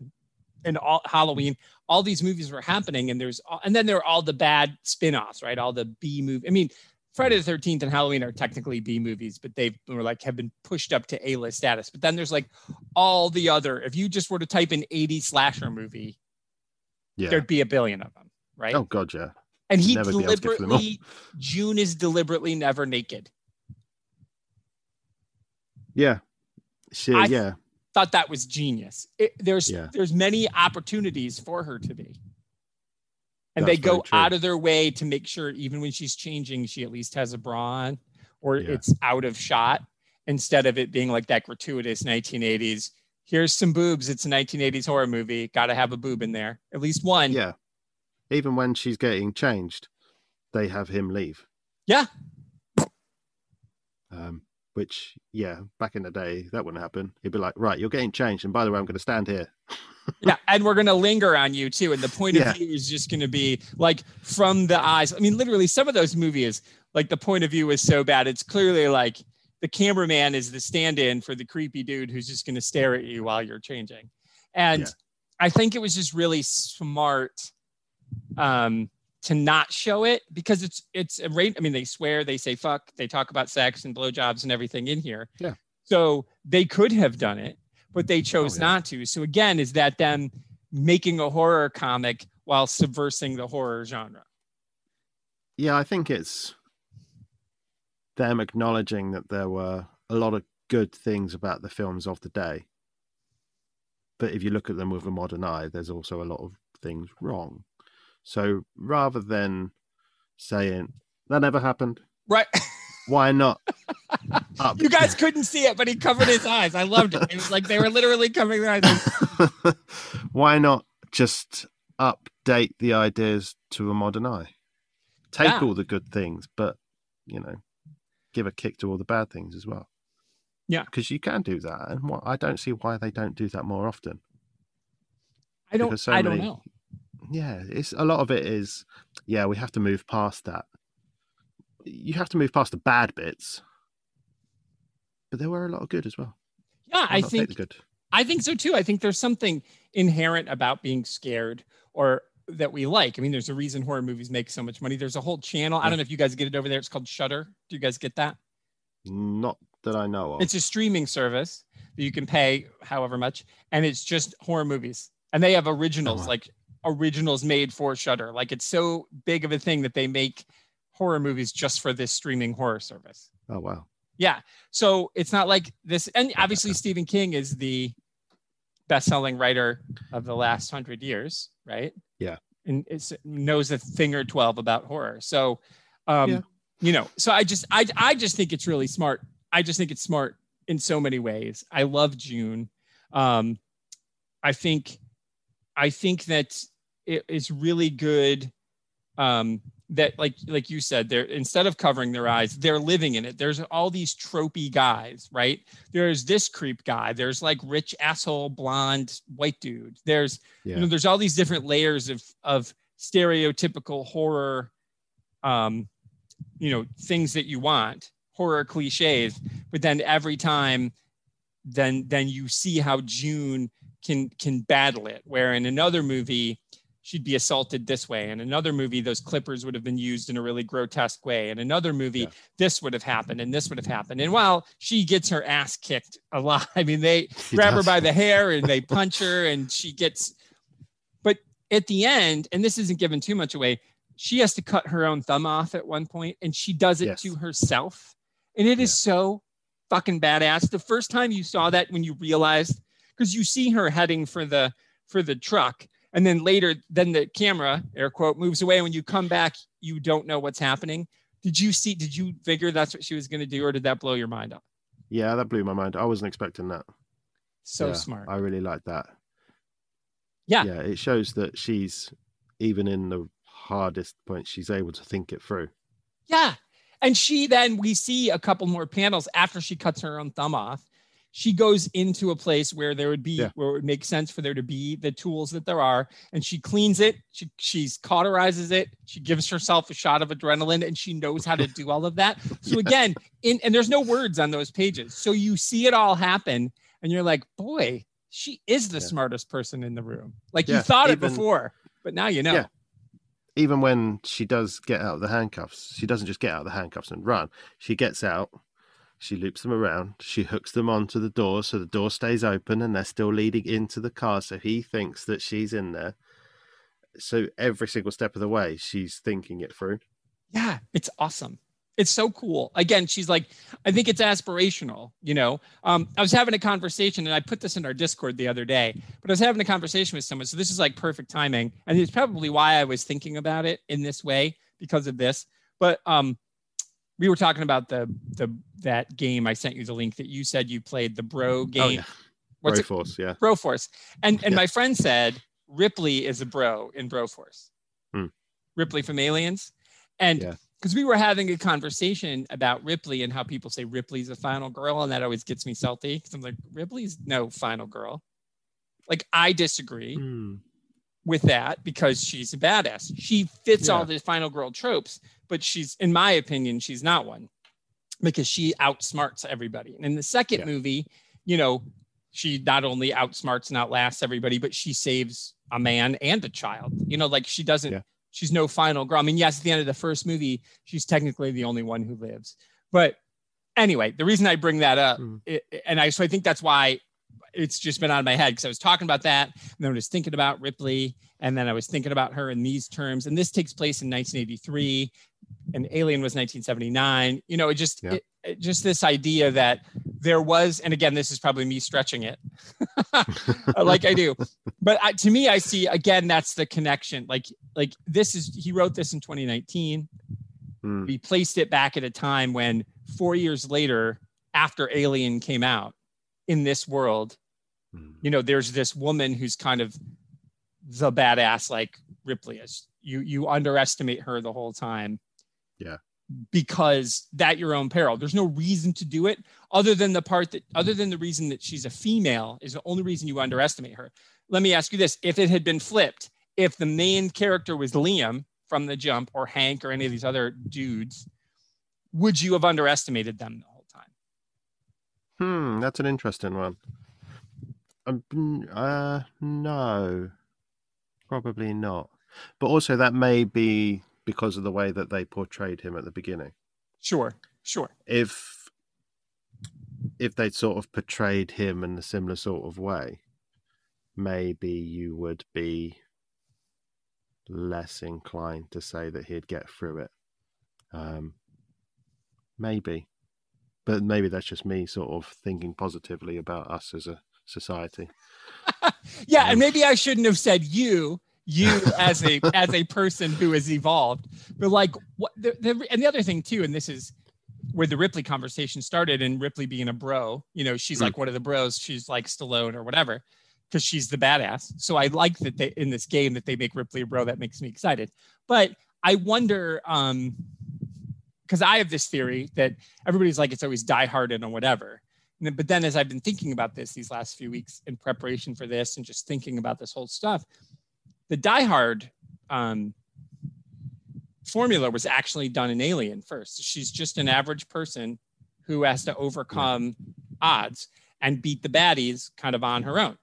and all Halloween, all these movies were happening, and there's all, and then there were all the bad spin-offs, right? All the B movie. I mean, Friday the 13th and Halloween are technically B movies, but they were like have been pushed up to A-list status. But then there's like all the other. If you just were to type in 80 slasher movie, Yeah. there'd be a billion of them, right? Oh god, yeah. and he never be able to get through them all. deliberately <laughs> June is deliberately never naked. Yeah. She, I- yeah. Thought that was genius. It, there's Yeah. there's many opportunities for her to be, and That's they go out of their way to make sure even when she's changing, she at least has a bra on, or Yeah. it's out of shot instead of it being like that gratuitous 1980s. Here's some boobs. It's a 1980s horror movie. Got to have a boob in there, at least one. Yeah. Even when she's getting changed, they have him leave. Yeah. Um, which, yeah, back in the day, that wouldn't happen. He'd be like, right, you're getting changed. And by the way, I'm going to stand here. <laughs> yeah and we're going to linger on you too and the point Yeah. of view is just going to be like from the eyes i mean literally some of those movies like the point of view is so bad it's clearly like the cameraman is the stand-in for the creepy dude who's just going to stare at you while you're changing and Yeah. i think it was just really smart um to not show it because it's it's a rate i mean they swear they say fuck they talk about sex and blowjobs and everything in here Yeah. so they could have done it but they chose Oh, yeah. not to. So again, is that them making a horror comic while subversing the horror genre? Yeah, I think it's them acknowledging that there were a lot of good things about the films of the day. But if you look at them with a modern eye, there's also a lot of things wrong. So rather than saying that never happened, Right. <laughs> why not up? <laughs> you guys uh, couldn't see it, but he covered his eyes. I loved it. It was like they were literally covering their eyes. <laughs> why not just update the ideas to a modern eye? Take Yeah. all the good things, but you know, give a kick to all the bad things as well. Yeah. because you can do that, and what, I don't see why they don't do that more often. I don't. Because so I don't many- know. Yeah, it's a lot of it is, yeah, we have to move past that. You have to move past the bad bits, but there were a lot of good as well. Yeah, I think good. I think so too. I think there's something inherent about being scared or that we like. I mean, there's a reason horror movies make so much money. There's a whole channel. I don't know if you guys get it over there. It's called Shudder. Do you guys get that? Not that I know of. It's a streaming service that you can pay however much, and it's just horror movies. And they have originals, oh, wow. like originals made for Shudder. Like it's so big of a thing that they make horror movies just for this streaming horror service. oh wow, Yeah. So it's not like this. And obviously, Stephen King is the best-selling writer of the last hundred years, right? Yeah. And knows a thing or twelve about horror. So, um, Yeah. you know, so I just, I, I just think it's really smart. I just think it's smart in so many ways. I love June. Um, I think, I think that it is really good. Um, that like like you said they're instead of covering their eyes they're living in it. There's all these tropey guys right? There's this creep guy. There's like rich asshole blonde white dude. There's yeah, you know there's all these different layers of of stereotypical horror um you know things that you want horror cliches. But then every time then then you see how june can can battle it. Where in another movie she'd be assaulted this way. In another movie those clippers would have been used in a really grotesque way. In another movie Yeah. this would have happened and this would have happened. And while she gets her ass kicked a lot <laughs> i mean they He grab her by the hair and they <laughs> punch her and she gets but at the end and this isn't giving too much away she has to cut her own thumb off at one point and she does it Yes. to herself. And it is so fucking badass. The first time you saw that when you realized because you see her heading for the for the truck and then later then the camera air quote moves away when you come back you don't know what's happening did you see did you figure that's what she was going to do or did that blow your mind up yeah, that blew my mind. I wasn't expecting that. so Yeah, smart I really like that. Yeah. yeah, it shows that she's even in the hardest point, she's able to think it through. Yeah. And she then, we see a couple more panels after she cuts her own thumb off. She goes into a place where there would be, Yeah. where it would make sense for there to be the tools that there are. And she cleans it. She she's cauterizes it. She gives herself a shot of adrenaline and she knows how to do all of that. <laughs> So again, in, and there's no words on those pages. So you see it all happen and you're like, boy, she is the Yeah. smartest person in the room. Like you Yeah, thought it before, but now you know. Yeah. Even when she does get out of the handcuffs, she doesn't just get out of the handcuffs and run. She gets out, she loops them around, she hooks them onto the door so the door stays open and they're still leading into the car. So he thinks that she's in there. So every single step of the way, she's thinking it through. Yeah, it's awesome. It's so cool. Again, she's like, I think it's aspirational. You know, um, I was having a conversation, and I put this in our Discord the other day. But I was having a conversation with someone, so this is like perfect timing, and it's probably why I was thinking about it in this way because of this. But um, we were talking about the the that game I sent you the link that you said you played the Bro game. Oh, yeah. What's it Broforce, yeah. Broforce. And and Yeah. my friend said Ripley is a bro in Broforce. Hmm. Ripley from Aliens. And Yeah. because we were having a conversation about Ripley and how people say Ripley's a final girl, and that always gets me salty because I'm like, Ripley's no final girl. Like I disagree Hmm. with that because she's a badass. She fits all the final girl tropes, but she's, in my opinion, she's not one because she outsmarts everybody. And in the second Yeah. movie, you know, she not only outsmarts and outlasts everybody, but she saves a man and a child. You know, like she doesn't, Yeah. she's no final girl. I mean, yes, at the end of the first movie, she's technically the only one who lives. But anyway, the reason I bring that up, Mm. it, and I, so I think that's why it's just been on my head because I was talking about that and then I was thinking about Ripley and then I was thinking about her in these terms. And this takes place in 1983 and Alien was 1979. You know, it just, Yeah. it, it- just this idea that there was, and again, this is probably me stretching it <laughs> like I do, but I, to me, I see again, that's the connection. Like, like this is, he wrote this in 2019 Hmm. we placed it back at a time when four years later after alien came out in this world Hmm. you know there's this woman who's kind of the badass like ripley is you you underestimate her the whole time Yeah. because that your own peril there's no reason to do it other than the part that other than the reason that she's a female is the only reason you underestimate her let me ask you this if it had been flipped if the main character was liam from the jump or hank or any of these other dudes would you have underestimated them the whole time Hmm, that's an interesting one. Um, uh, no, probably not. But also, that may be because of the way that they portrayed him at the beginning. sure sure If if they'd sort of portrayed him in a similar sort of way, maybe you would be less inclined to say that he'd get through it. Um, maybe, but maybe that's just me sort of thinking positively about us as a society. <laughs> yeah and maybe i shouldn't have said you you <laughs> as a as a person who has evolved but like what the, the and the other thing too and this is where the ripley conversation started and ripley being a bro you know she's Mm. like one of the bros she's like stallone or whatever because she's the badass so i like that they in this game that they make ripley a bro that makes me excited but i wonder um because i have this theory that everybody's like it's always die hard and or whatever but then as I've been thinking about this these last few weeks in preparation for this and just thinking about this whole stuff, the Die Hard um, formula was actually done in Alien first. She's just an average person who has to overcome odds and beat the baddies kind of on her own.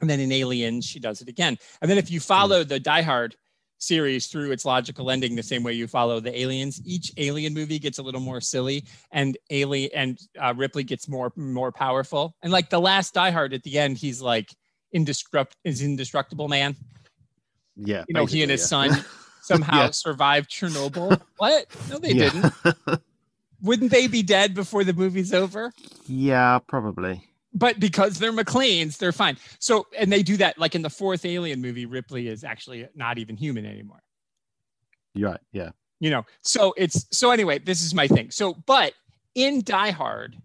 And then in Alien, she does it again. And then if you follow the Die Hard series through its logical ending the same way you follow the aliens. Each alien movie gets a little more silly and alien and uh, ripley gets more more powerful. And like the last die hard at the end he's like indestruct is indestructible man. Yeah, You know, he and his basically, son <laughs> somehow Yeah. survived chernobyl. What? No they yeah. didn't. <laughs> Wouldn't they be dead before the movie's over? Yeah, probably. But because they're McClane's, they're fine. So, and they do that like in the fourth Alien movie, Ripley is actually not even human anymore. You're right. Yeah. You know, so it's so anyway, this is my thing. So, but in Die Hard,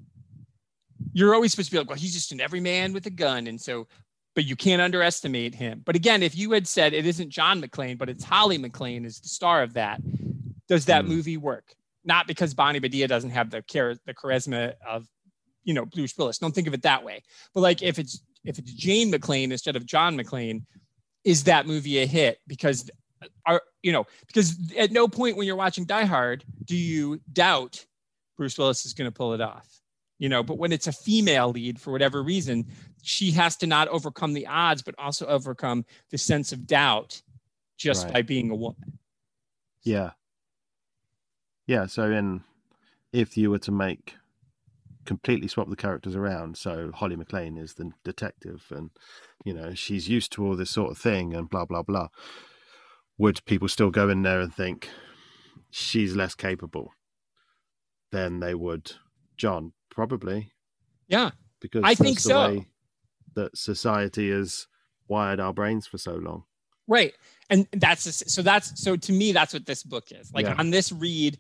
you're always supposed to be like, well, he's just an everyman with a gun. And so, but you can't underestimate him. But again, if you had said it isn't John McClane, but it's Holly McClane is the star of that, does that Mm. movie work? Not because Bonnie Bedelia doesn't have the char- the charisma of, you know, Bruce Willis. Don't think of it that way. But like if it's if it's Jane McClane instead of John McClane, is that movie a hit? Because are you know because at no point when you're watching Die Hard do you doubt Bruce Willis is going to pull it off. You know, but when it's a female lead for whatever reason, she has to not overcome the odds, but also overcome the sense of doubt just Right. by being a woman. Yeah. Yeah. So in if you were to make completely swap the characters around, so Holly McClane is the detective and you know, she's used to all this sort of thing and blah blah blah. Would people still go in there and think she's less capable than they would John? Probably. Yeah. Because I think so. that society has wired our brains for so long. Right. And that's so that's so to me that's what this book is. Like Yeah. on this read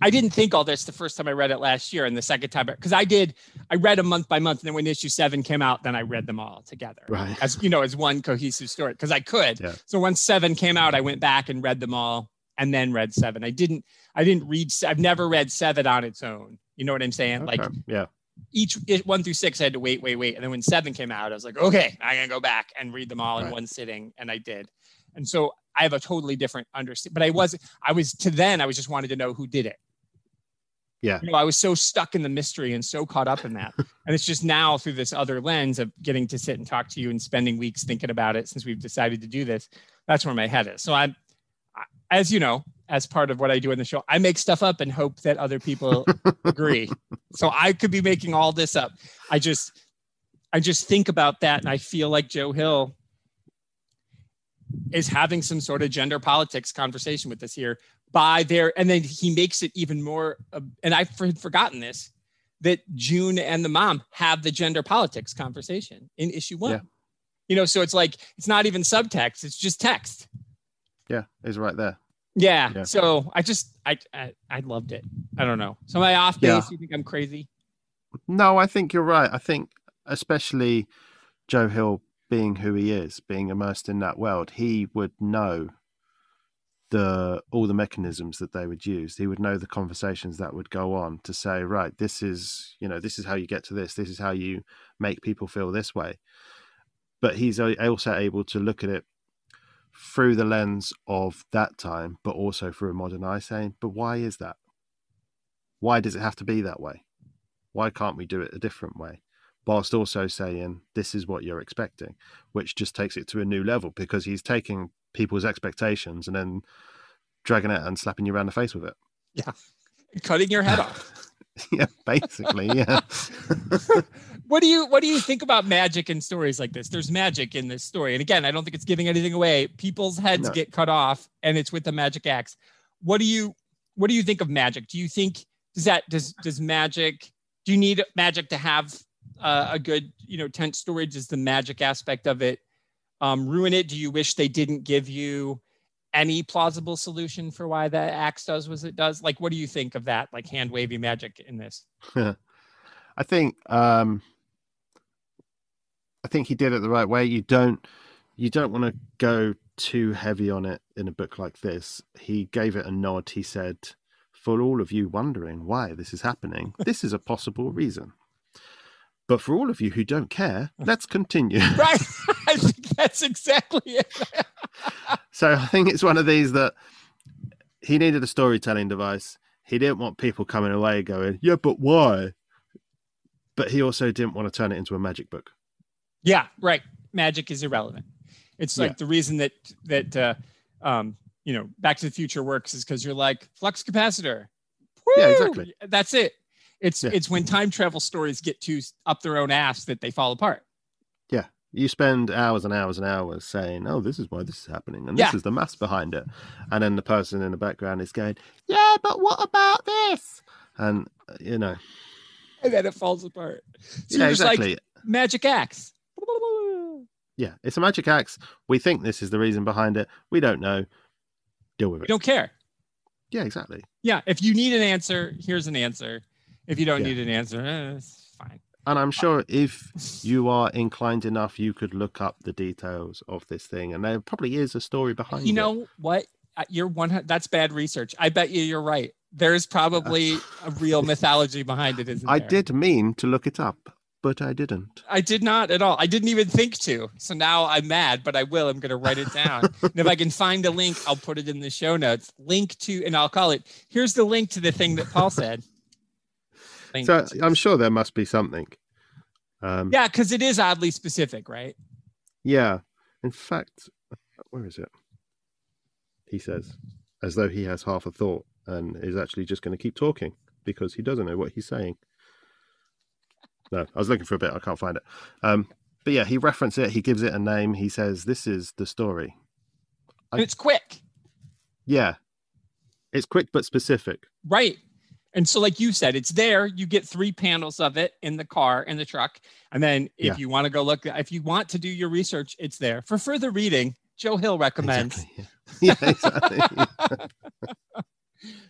I didn't think all this the first time I read it last year and the second time because I did I read them month by month and then when issue 7 came out then I read them all together. Right. As you know as one cohesive story because I could. Yeah. So once 7 came out I went back and read them all and then read 7. I didn't I didn't read I've never read 7 on its own. You know what I'm saying? Like yeah. each one through six, I had to wait, wait, wait. And then when seven came out, I was like, okay, I'm gonna go back and read them all in one sitting, and I did. And so I have a totally different understanding. But I was, I was to then, I was just wanted to know who did it. Yeah. You know, I was so stuck in the mystery and so caught up in that. <laughs> and it's just now through this other lens of getting to sit and talk to you and spending weeks thinking about it since we've decided to do this. That's where my head is. So I'm, I- as you know, as part of what I do in the show, I make stuff up and hope that other people <laughs> agree. So I could be making all this up. I just I just think about that and I feel like Joe Hill is having some sort of gender politics conversation with us here by their and then he makes it even more uh, and I had forgotten this that June and the mom have the gender politics conversation in issue 1. Yeah. You know, so it's like it's not even subtext, it's just text. Yeah. It's right there. Yeah. Yeah. So I just I, I I loved it. I don't know. So am I off base? Yeah. You think I'm crazy? No, I think you're right. I think, especially Joe Hill being who he is, being immersed in that world, he would know the all the mechanisms that they would use. He would know the conversations that would go on to say, right, this is you know this is how you get to this. This is how you make people feel this way. But he's also able to look at it through the lens of that time, but also through a modern eye, saying, but why is that? Why does it have to be that way? why can't we do it a different way whilst also saying this is what you're expecting which just takes it to a new level because he's taking people's expectations and then dragging it and slapping you around the face with it Yeah. Cutting your head off. <laughs> yeah basically yeah <laughs> what do you what do you think about magic in stories like this? There's magic in this story. And again, I don't think it's giving anything away. People's heads No. get cut off and it's with the magic axe. What do you what do you think of magic? Do you think does that does does magic do you need magic to have uh, a good, you know, tent story? Does the magic aspect of it um, ruin it? Do you wish they didn't give you any plausible solution for why the axe does what it does? Like, what do you think of that? Like hand wavy magic in this? <laughs> i think um i think he did it the right way you don't you don't want to go too heavy on it in a book like this he gave it a nod he said for all of you wondering why this is happening this is a possible reason but for all of you who don't care let's continue <laughs> Right. <laughs> I think that's exactly it. <laughs> So I think it's one of these that he needed a storytelling device. He didn't want people coming away going, "Yeah, but why?" But he also didn't want to turn it into a magic book. Yeah, right. Magic is irrelevant. It's like Yeah. the reason that that uh, um, you know Back to the Future works is because you're like flux capacitor. Yeah, exactly. That's it. It's Yeah. it's when time travel stories get too up their own ass that they fall apart. Yeah. You spend hours and hours and hours saying, "Oh, this is why this is happening, and Yeah. this is the maths behind it," and then the person in the background is going, "Yeah, but what about this?" And you know, And then it falls apart. So yeah, exactly. like magic axe. yeah, it's a magic axe. We think this is the reason behind it. We don't know. Deal with We it. don't care. Yeah, exactly. Yeah. If you need an answer, here's an answer. If you don't Yeah. need an answer, eh, it's fine. And I'm sure if you are inclined enough, you could look up the details of this thing, and there probably is a story behind it. you it. know what uh, you're one. That's bad research. I bet you you're right. There's probably <laughs> a real mythology behind it. Isn't it? I there? did mean to look it up, but I didn't. I did not at all. I didn't even think to. So now I'm mad, but I will. I'm going to write it down. <laughs> and if I can find a link, I'll put it in the show notes. Link to, and I'll call it. Here's the link to the thing that Paul said. So I'm sure there must be something. Um, yeah, because it is oddly specific, right? Yeah. In fact, where is it? He says, as though he has half a thought and is actually just going to keep talking because he doesn't know what he's saying. No, I was looking for a bit. I can't find it. Um, but yeah, he references it. He gives it a name. He says, "This is the story." And it's quick, Yeah, it's quick but specific. right? And so, like you said, it's there. You get three panels of it in the car, in the truck. And then if Yeah. you want to go look, if you want to do your research, it's there. For further reading, Joe Hill recommends Exactly. Yeah, <laughs> yeah exactly. <laughs>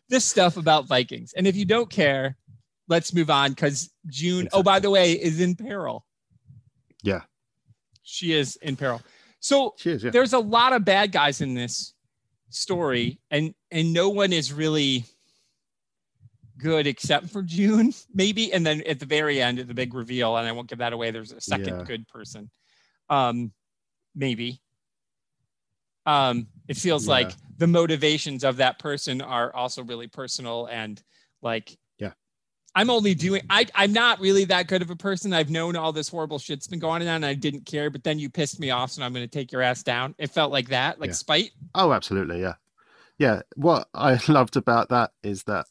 this stuff about Vikings. And if you don't care, let's move on because June, oh, by the way, is in peril. Yeah. She is in peril. So. Yeah. there's a lot of bad guys in this story, and and no one is really good except for June, <laughs> maybe. And then at the very end, at the big reveal, and I won't give that away, there's a second Yeah. good person. Um, maybe. Um, it feels Yeah. like the motivations of that person are also really personal and like Yeah. I'm only doing I I'm not really that good of a person. I've known all this horrible shit's been going on and I didn't care, but then you pissed me off, so I'm gonna take your ass down. It felt like that, like Yeah. spite. Oh, absolutely. Yeah. Yeah. What I <laughs> loved about that is that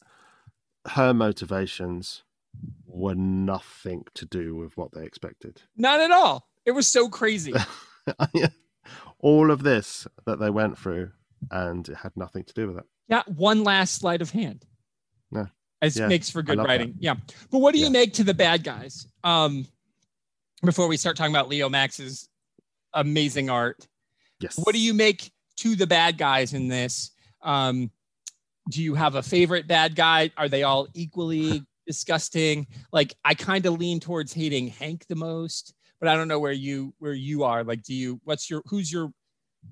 her motivations were nothing to do with what they expected. Not at all. It was so crazy. <laughs> All of this that they went through, and it had nothing to do with it. Yeah, one last sleight of hand. No. As Yeah, makes for good love that. writing. Yeah. But what do you Yeah. make to the bad guys? Um before we start talking about Leomacs's amazing art. Yes. What do you make to the bad guys in this? Um do you have a favorite bad guy? Are they all equally <laughs> disgusting? Like I kind of lean towards hating Hank the most, but I don't know where you where you are. Like do you what's your who's your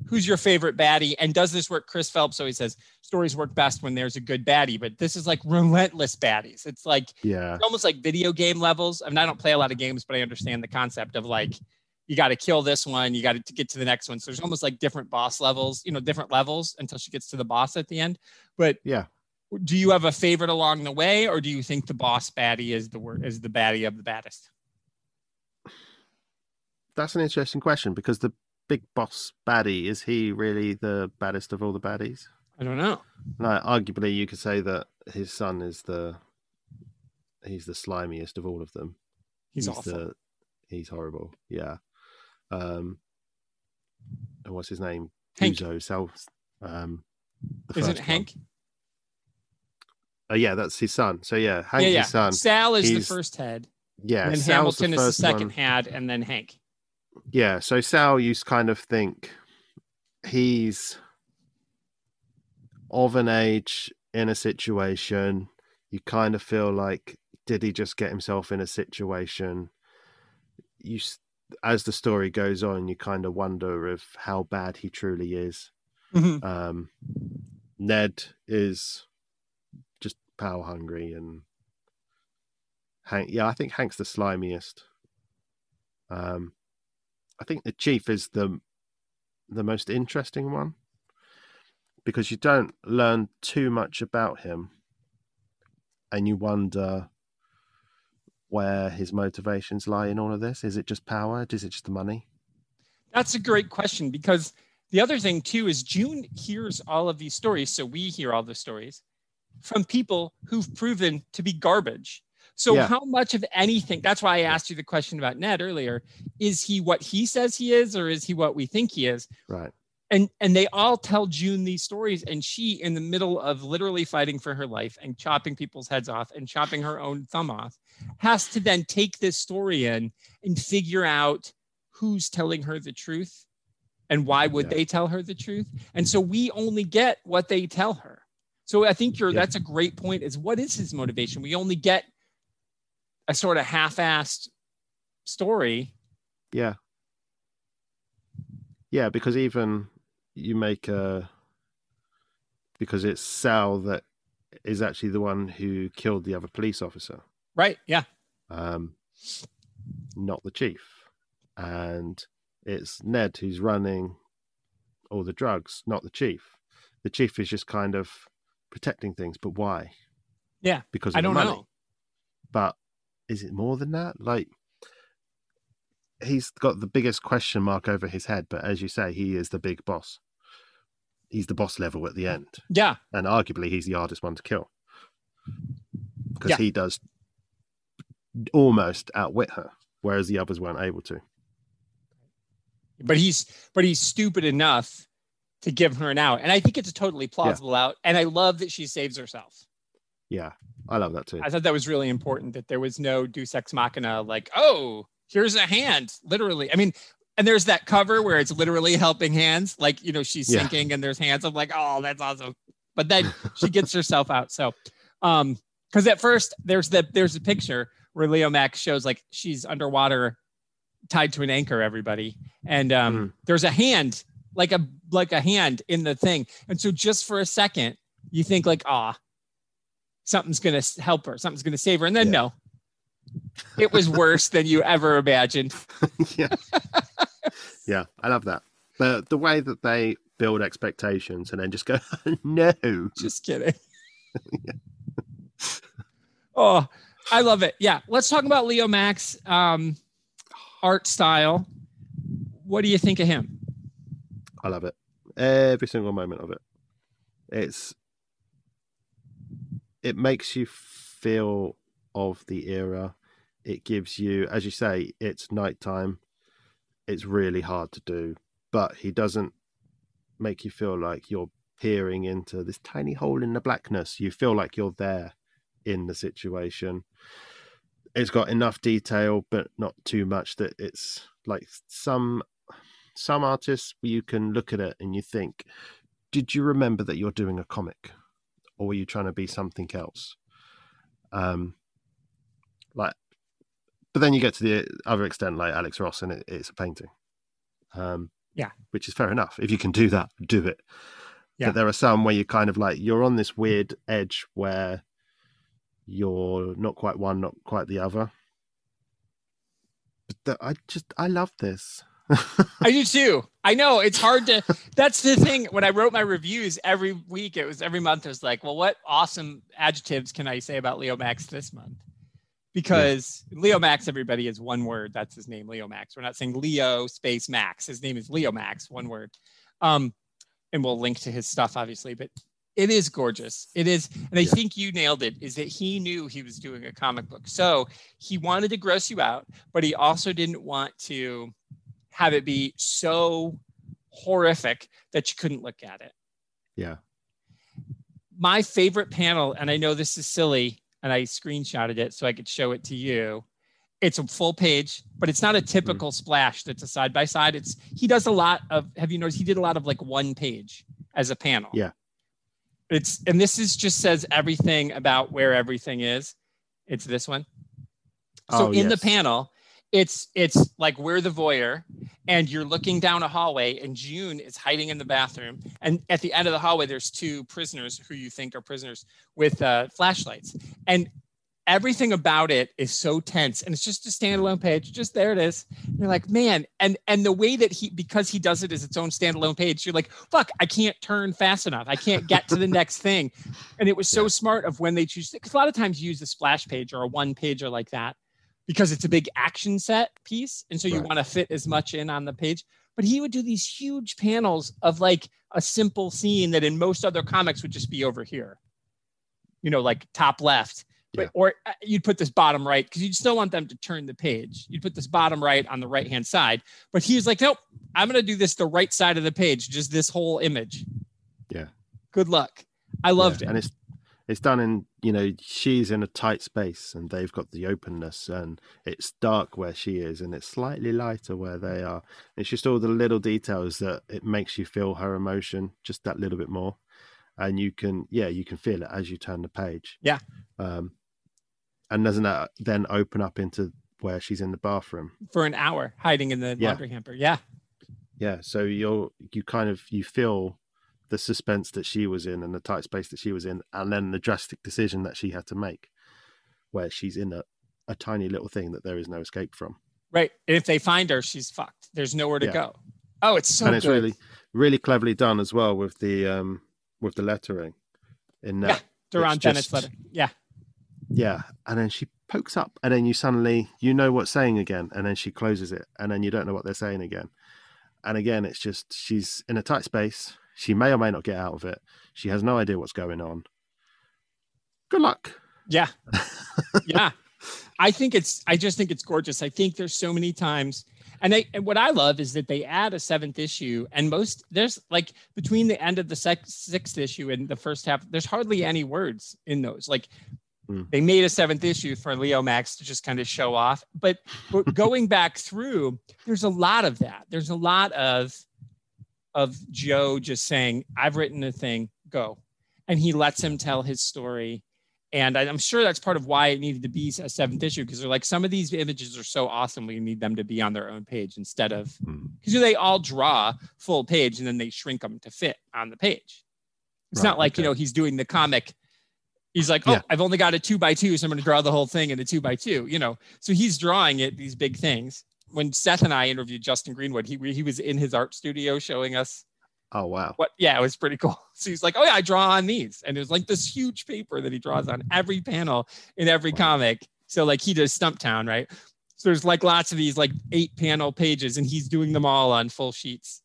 who's your favorite baddie? And does this work? Chris Phelps always says stories work best when there's a good baddie, but this is like relentless baddies. It's like Yeah. it's almost like video game levels. I mean, I don't play a lot of games, but I understand the concept of like you got to kill this one, you got to get to the next one. So there's almost like different boss levels, you know, different levels until she gets to the boss at the end. But Yeah. do you have a favorite along the way, or do you think the boss baddie is the word is the baddie of the baddest? That's an interesting question because the big boss baddie is he really the baddest of all the baddies? I don't know. Like, arguably, you could say that his son is the he's the slimiest of all of them. He's, awful. the he's horrible. Yeah. Um. What's his name? Hank. Uzo. Um. Is it one. Hank? Oh yeah, that's his son. So yeah, Hank's yeah, yeah. his son. Sal is the first head, Yeah, and then Sal's Hamilton is the second one. head, and then Hank. Yeah, so Sal, you kind of think he's of an age in a situation. You kind of feel like, did he just get himself in a situation? You, as the story goes on, you kind of wonder of how bad he truly is. Mhm. Um, Ned is just power hungry, and Hank. Yeah, I think Hank's the slimiest. Um, I think the chief is the the most interesting one because you don't learn too much about him, and you wonder where his motivations lie in all of this. Is it just power? Is it just the money? That's a great question because the other thing too is June hears all of these stories, so we hear all the stories from people who've proven to be garbage. So Yeah. how much of anything? That's why I asked you the question about Ned earlier. Is he what he says he is, or is he what we think he is? Right. And and they all tell June these stories, and she, in the middle of literally fighting for her life and chopping people's heads off and chopping her own thumb off, has to then take this story in and figure out who's telling her the truth and why would Yeah. they tell her the truth and so we only get what they tell her so i think you're Yeah. that's a great point is what is his motivation we only get a sort of half-assed story Yeah. Yeah, because even you make a because it's Sal that is actually the one who killed the other police officer, Right. Yeah. um, not the chief. And it's Ned who's running all the drugs, not the chief. The chief is just kind of protecting things, but why? Yeah, because of I don't money. know. But is it more than that? Like he's got the biggest question mark over his head, but as you say, he is the big boss. He's the boss level at the mm. end, Yeah. and arguably he's the hardest one to kill because Yeah. he does almost outwit her, whereas the others weren't able to. But he's but he's stupid enough to give her an out. And I think it's a totally plausible out. And I love that she saves herself. Yeah, I love that too. I thought that was really important that there was no Deus Ex Machina, like, oh, here's a hand, literally. I mean, and there's that cover where it's literally helping hands, like, you know, she's Yeah. sinking and there's hands. I'm like, oh, that's awesome. But then she gets <laughs> herself out. So, um, because at first there's the there's a picture where Leomacs shows like she's underwater, tied to an anchor. Everybody, and um, there's a hand, like a like a hand in the thing, and so just for a second, you think like, ah, something's gonna help her, something's gonna save her, and then Yeah. no, it was worse than you ever imagined. <laughs> yeah, yeah, I love that. The the way that they build expectations and then just go, <laughs> no, Just kidding. <laughs> oh, I love it. Yeah, let's talk about Leomacs um, art style. What do you think of him? I love it. Every single moment of it. It's it makes you feel of the era. It gives you, as you say, it's nighttime. It's really hard to do, but he doesn't make you feel like you're peering into this tiny hole in the blackness. You feel like you're there in the situation. It's got enough detail, but not too much that it's like some some artists you can look at it and you think, did you remember that you're doing a comic, or were you trying to be something else? Um, like, but then you get to the other extent, like Alex Ross, and it, it's a painting. Um, Yeah. which is fair enough. If you can do that, do it. Yeah. But there are some where you're kind of like you're on this weird edge where you're not quite one, not quite the other. But the, I just I love this. <laughs> I do too. I know it's hard to. That's the thing. When I wrote my reviews every week, it was every month. It was like, well, what awesome adjectives can I say about Leomacs this month? Because Leomacs, everybody is one word. That's his name, Leomacs. We're not saying Leo space Max. His name is Leomacs, one word. Um, and we'll link to his stuff, obviously. But it is gorgeous. It is, and I Yeah. think you nailed it. Is that he knew he was doing a comic book, so he wanted to gross you out, but he also didn't want to have it be so horrific that you couldn't look at it. yeah. My favorite panel, and I know this is silly, and I screenshotted it so I could show it to you. It's a full page, but it's not a mm-hmm. typical splash that's a side by side. It's he does a lot of have you noticed he did a lot of like one page as a panel. Yeah. It's and this is just says everything about where everything is. It's this one. So Oh, in the panel, it's it's like we're the voyeur, and you're looking down a hallway, and June is hiding in the bathroom, and at the end of the hallway, there's two prisoners who you think are prisoners with uh, flashlights, and everything about it is so tense, and it's just a standalone page. Just there it is. You're like, man, and and the way that he because he does it as its own standalone page, you're like, fuck, I can't turn fast enough. I can't get to the next thing, and it was so Yeah. smart of when they choose because a lot of times you use a splash page or a one page or like that because it's a big action set piece. And so you Right. want to fit as much in on the page. But he would do these huge panels of like a simple scene that in most other comics would just be over here, you know, like top left. But, Yeah. Or uh, you'd put this bottom right because you'd still want them to turn the page. You'd put this bottom right on the right hand side. But he was like, nope, I'm going to do this the right side of the page, just this whole image. Yeah. Good luck. I loved Yeah, it. and it's it's done in you know she's in a tight space and they've got the openness and it's dark where she is and it's slightly lighter where they are it's just all the little details that it makes you feel her emotion just that little bit more and you can yeah you can feel it as you turn the page Yeah. um and doesn't that then open up into where she's in the bathroom for an hour hiding in the Yeah. laundry hamper. Yeah. yeah so you're you kind of you feel the suspense that she was in and the tight space that she was in, and then the drastic decision that she had to make, where she's in a, a tiny little thing that there is no escape from. Right. And if they find her, she's fucked. There's nowhere to Yeah. go. Oh, it's so and it's good. really, really cleverly done as well with the um with the lettering in that. Deron it's Bennett's letter. Yeah. Yeah, and then she pokes up, and then you suddenly you know what's saying again, and then she closes it, and then you don't know what they're saying again, and again it's just she's in a tight space. She may or may not get out of it. She has no idea what's going on. Good luck. Yeah. <laughs> yeah. I think it's I just think it's gorgeous. I think there's so many times and, I, and what I love is that they add a seventh issue and most there's like between the end of the sec, sixth issue and the first half there's hardly any words in those. Like Hmm. they made a seventh issue for Leomacs to just kind of show off, but, but going back through there's a lot of that. There's a lot of of Joe just saying, "I've written a thing, go," and he lets him tell his story. And I'm sure that's part of why it needed to be a seventh issue because they're like some of these images are so awesome, we need them to be on their own page instead of mm-hmm. because they all draw full page and then they shrink them to fit on the page. It's Right, not like you know he's doing the comic. He's like, oh, Yeah. I've only got a two by two, so I'm going to draw the whole thing in a two by two. You know, so he's drawing it these big things. When Seth and I interviewed Justin Greenwood, he he was in his art studio showing us Oh wow. what yeah it was pretty cool. <laughs> So he's like oh yeah i draw on these. And there's like this huge paper that he draws on every panel in every comic. So like he does stumptown right? So there's like lots of these like eight panel pages and he's doing them all on full sheets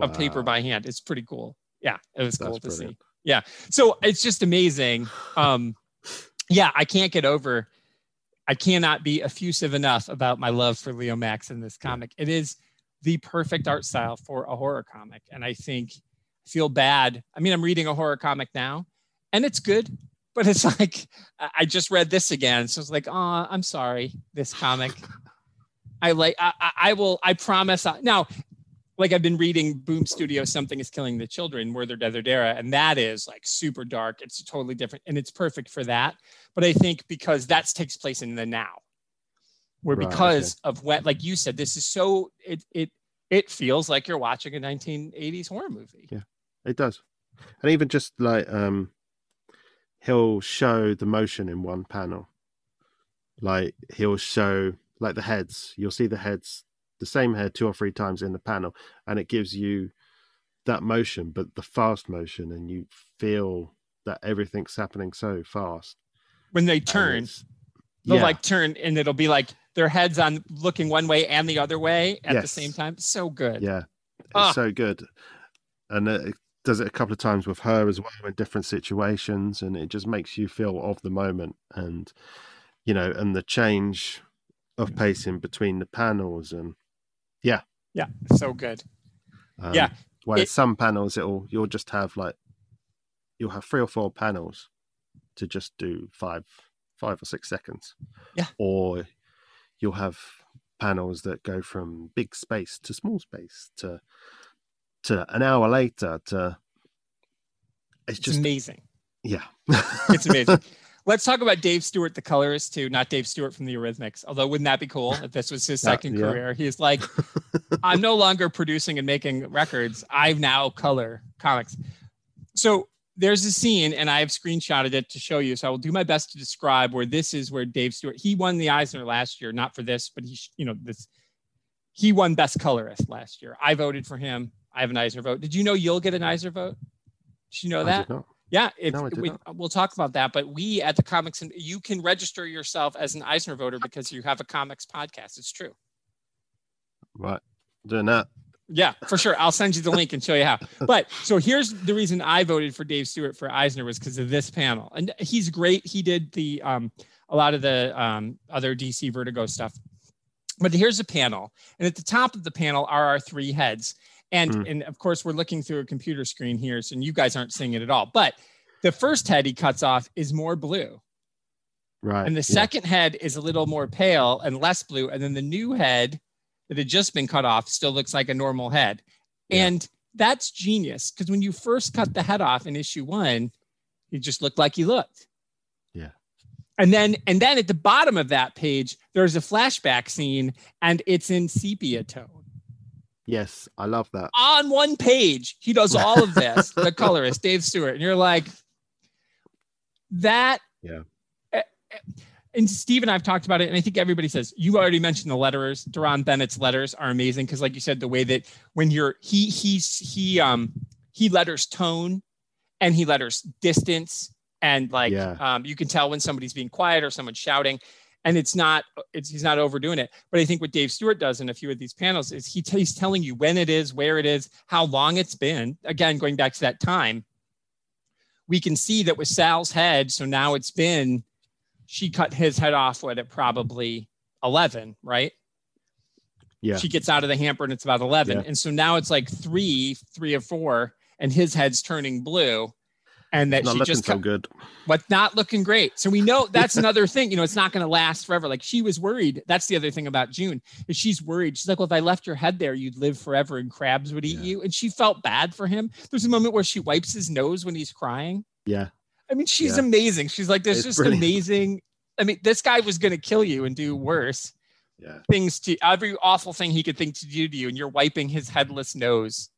of paper by hand. It's pretty cool. Yeah it was cool That's to see. yeah. So it's just amazing. Um yeah i can't get over i cannot be effusive enough about my love for Leomacs in this comic. It is the perfect art style for a horror comic and i think I feel bad. I mean i'm reading a horror comic now and it's good but it's <laughs> like I- just read this again so it's like oh i'm sorry this comic. <laughs> I like i, I I will i promise I, now like I've been reading Boom Studio, Something is Killing the Children, Werther Dell'Edera, and that is like super dark. It's totally different and it's perfect for that. But I think because that takes place in the now, where Right, because of what, like you said, this is so, it, it, it feels like you're watching a 1980s horror movie. Yeah. It does. And even just like um he'll show the motion in one panel. Like he'll show like the heads. You'll see the heads the same hair two or three times in the panel and it gives you that motion but the fast motion and you feel that everything's happening so fast. When they turn, they'll yeah, like turn and it'll be like their heads on looking one way and the other way at the same time. So good. yeah. It's Ah. so good. And it does it a couple of times with her as well in different situations and it just makes you feel of the moment and you know and the change of pacing between the panels and Yeah. Yeah. So good. um, Yeah, whereas it- some panels it'll you'll just have like you'll have three or four panels to just do five five or six seconds Yeah. or you'll have panels that go from big space to small space to to an hour later to it's It's just amazing. yeah It's amazing. <laughs> Let's talk about Dave Stewart, the colorist, too. Not Dave Stewart from the Eurythmics. Although, wouldn't that be cool if this was his second yeah. career? He's like, <laughs> I'm no longer producing and making records. I've now color comics. So there's a scene, and I've screenshotted it to show you. So I will do my best to describe where this is where Dave Stewart. He won the Eisner last year, not for this, but he, you know, this. He won Best Colorist last year. I voted for him. I have an Eisner vote. Did you know you'll get an Eisner vote? Did you know that? Yeah, if No, we, we'll talk about that. But we at the comics, and you can register yourself as an Eisner voter because you have a comics podcast. It's true. right doing that Yeah, for sure. I'll send you the link and show you how. But so here's the reason I voted for Dave Stewart for Eisner was because of this panel, and he's great. He did the um, a lot of the um, other DC Vertigo stuff. But here's a panel, and at the top of the panel are our three heads, and Mm. and of course we're looking through a computer screen here, so you guys aren't seeing it at all. But the first head he cuts off is more blue, right and the yeah. second head is a little more pale and less blue, and then the new head that had just been cut off still looks like a normal head, Yeah. and that's genius because when you first cut the head off in issue one, he just looked like he looked. Yeah. And then and then at the bottom of that page, there's a flashback scene and it's in sepia tone. Yes, I love that. on one page. He does <laughs> all of this, the colorist, Dave Stewart. And you're like, that. Yeah. eh, eh, And Steve and I've talked about it, and I think everybody says you already mentioned the letterers. Deron Bennett's letters are amazing because, like you said, the way that when you're he he's he um he letters tone, and he letters distance, and like Yeah. um you can tell when somebody's being quiet or someone's shouting, and it's not it's he's not overdoing it. But I think what Dave Stewart does in a few of these panels is he he's telling you when it is, where it is, how long it's been. Again, going back to that time, we can see that with Sal's head. So now it's been she cut his head off what at probably 11, right? Yeah. She gets out of the hamper and it's about 11. Yeah. And so now it's like three, three or four, and his head's turning blue. And that Not she looking just so good. but not looking great. So we know that's <laughs> another thing. You know, it's not going to last forever. Like she was worried. That's the other thing about June is she's worried. She's like, well, if I left your head there, you'd live forever and crabs would eat Yeah. you. And she felt bad for him. There's a moment where she wipes his nose when he's crying. Yeah. I mean, she's Yeah. amazing. She's like, there's It's just brilliant. amazing. I mean, this guy was going to kill you and do mm-hmm. worse Yeah. things to every awful thing he could think to do to you, and you're wiping his headless nose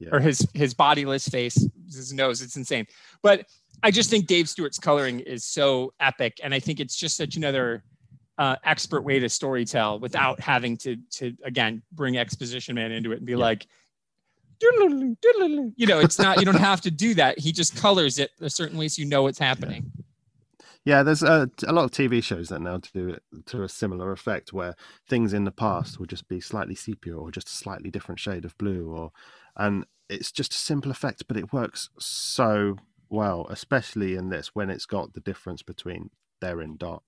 Yeah. or his his bodiless face, his nose. It's insane. But I just think Dave Stewart's coloring is so epic, and I think it's just such another uh, expert way to storytell without having to to again bring exposition man into it and be Yeah. like. "Doodle-doo, doodle-doo." You know, it's not. You don't have to do that. He just colors it a certain way so you know what's happening. Yeah, there's a, a lot of TV shows that now do it to a similar effect where things in the past will just be slightly sepia or just a slightly different shade of blue or and it's just a simple effect, but it works so well, especially in this when it's got the difference between they're in dark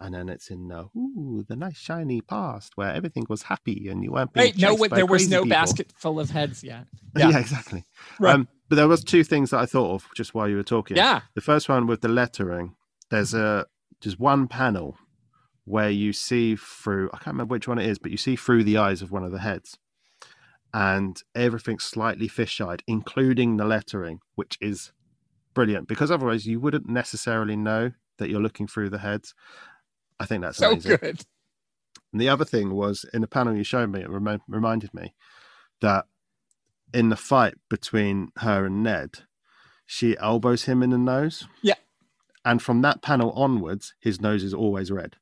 and then it's in uh, ooh, the nice shiny past where everything was happy and you weren't being Right? No, there was no people. basket full of heads yet. <laughs> Yeah, Yeah. exactly. Right. Um, but there was two things that I thought of just while you were talking. Yeah. The first one with the lettering, there's a just one panel where you see through I can't remember which one it is, but you see through the eyes of one of the heads. And everything's slightly fish-eyed, including the lettering, which is brilliant because otherwise you wouldn't necessarily know that you're looking through the heads. I think that's So amazing. good. And the other thing was in the panel you showed me, it remi- reminded me that in the fight between her and Ned, she elbows him in the nose. Yeah. And from that panel onwards, his nose is always red.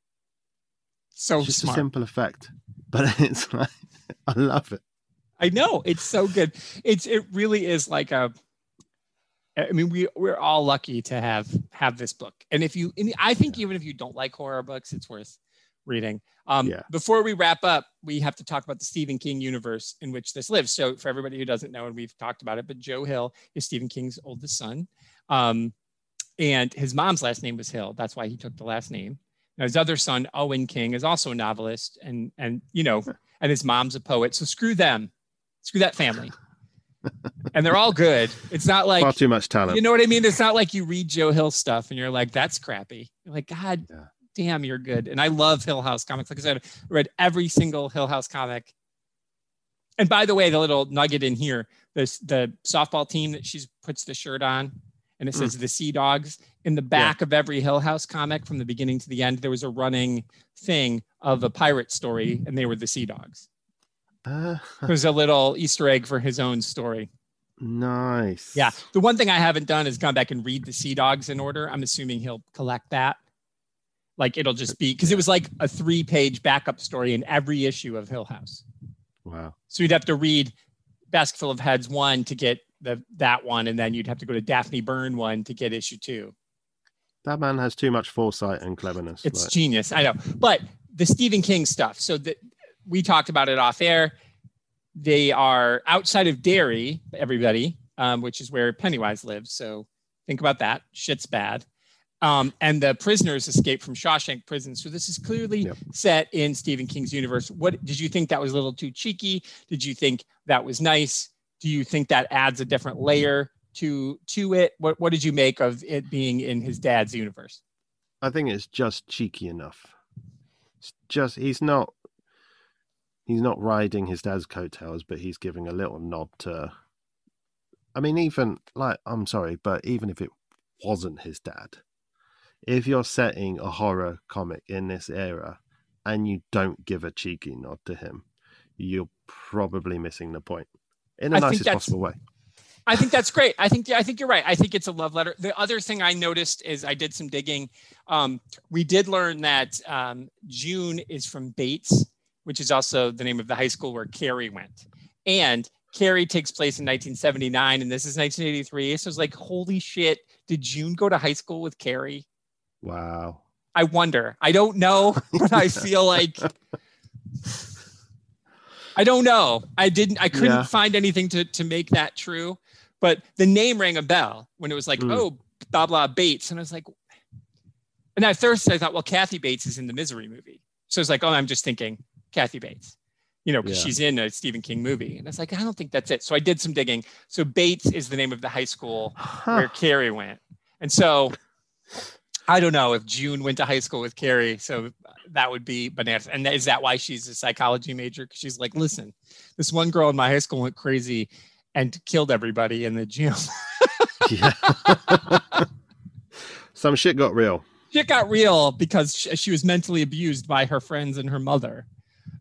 So It's just smart. a simple effect, but <laughs> it's like I love it. I know it's so good. It's it really is like a. I mean, we we're all lucky to have have this book, and if you, and I think even if you don't like horror books, it's worth reading. Um, Yeah. Before we wrap up, we have to talk about the Stephen King universe in which this lives. So, for everybody who doesn't know, and we've talked about it, but Joe Hill is Stephen King's oldest son, um, and his mom's last name was Hill. That's why he took the last name. Now, his other son, Owen King, is also a novelist, and and you know, and his mom's a poet. So screw them, screw that family, and they're all good. It's not like Far too much talent. you know what I mean? It's not like you read Joe Hill stuff and you're like, that's crappy. You're like, God Yeah. damn, you're good. And I love Hill House comics. Like I said, I read every single Hill House comic. And by the way, the little nugget in here, this the softball team that she puts the shirt on and it mm. says the Sea Dogs. In the back of every Hill House comic from the beginning to the end, there was a running thing of a pirate story, and they were the Sea Dogs. Uh, It was a little Easter egg for his own story. nice. Yeah. The one thing I haven't done is gone back and read the Sea Dogs in order. I'm assuming he'll collect that. Like it'll just be because it was like a three page backup story in every issue of Hill House. Wow. So you'd have to read Basketful of Heads one to get the that one, and then you'd have to go to Daphne Byrne one to get issue two. That man has too much foresight and cleverness. It's like- genius. I know. But the Stephen King stuff. So that we talked about it off air. They are outside of Derry, everybody, um, which is where Pennywise lives. So think about that. Shit's bad. Um, and the prisoners escape from Shawshank prison. So this is clearly Yep. set in Stephen King's universe. What did you think that was a little too cheeky? Did you think that was nice? Do you think that adds a different layer to to it? What what did you make of it being in his dad's universe? I think it's just cheeky enough. It's just he's not he's not riding his dad's coattails, but he's giving a little nod to I mean, even like I'm sorry, but even if it wasn't his dad, if you're setting a horror comic in this era and you don't give a cheeky nod to him, you're probably missing the point in I the think nicest possible way. I think that's great. I think I think you're right. I think it's a love letter. The other thing I noticed is I did some digging. Um, we did learn that um, June is from Bates, which is also the name of the high school where Carrie went, and Carrie takes place in 1979, and this is 1983. So it's like, holy shit! Did June go to high school with Carrie? Wow. I wonder. I don't know, <laughs> but I feel like I don't know. I didn't. I couldn't Yeah. find anything to to make that true. But the name rang a bell when it was like, Mm. oh, blah blah Bates, and I was like, and at first I thought, well, Kathy Bates is in the Misery movie, so it's like, oh, I'm just thinking Kathy Bates, you know, because Yeah. she's in a Stephen King movie, and it's like, I don't think that's it. So I did some digging. So Bates is the name of the high school where Carrie went. And so I don't know if June went to high school with Carrie. So that would be bananas. And is that why she's a psychology major? Because she's like, listen, this one girl in my high school went crazy and killed everybody in the gym. yeah. <laughs> Some shit got real. Shit got real because she, she was mentally abused by her friends and her mother.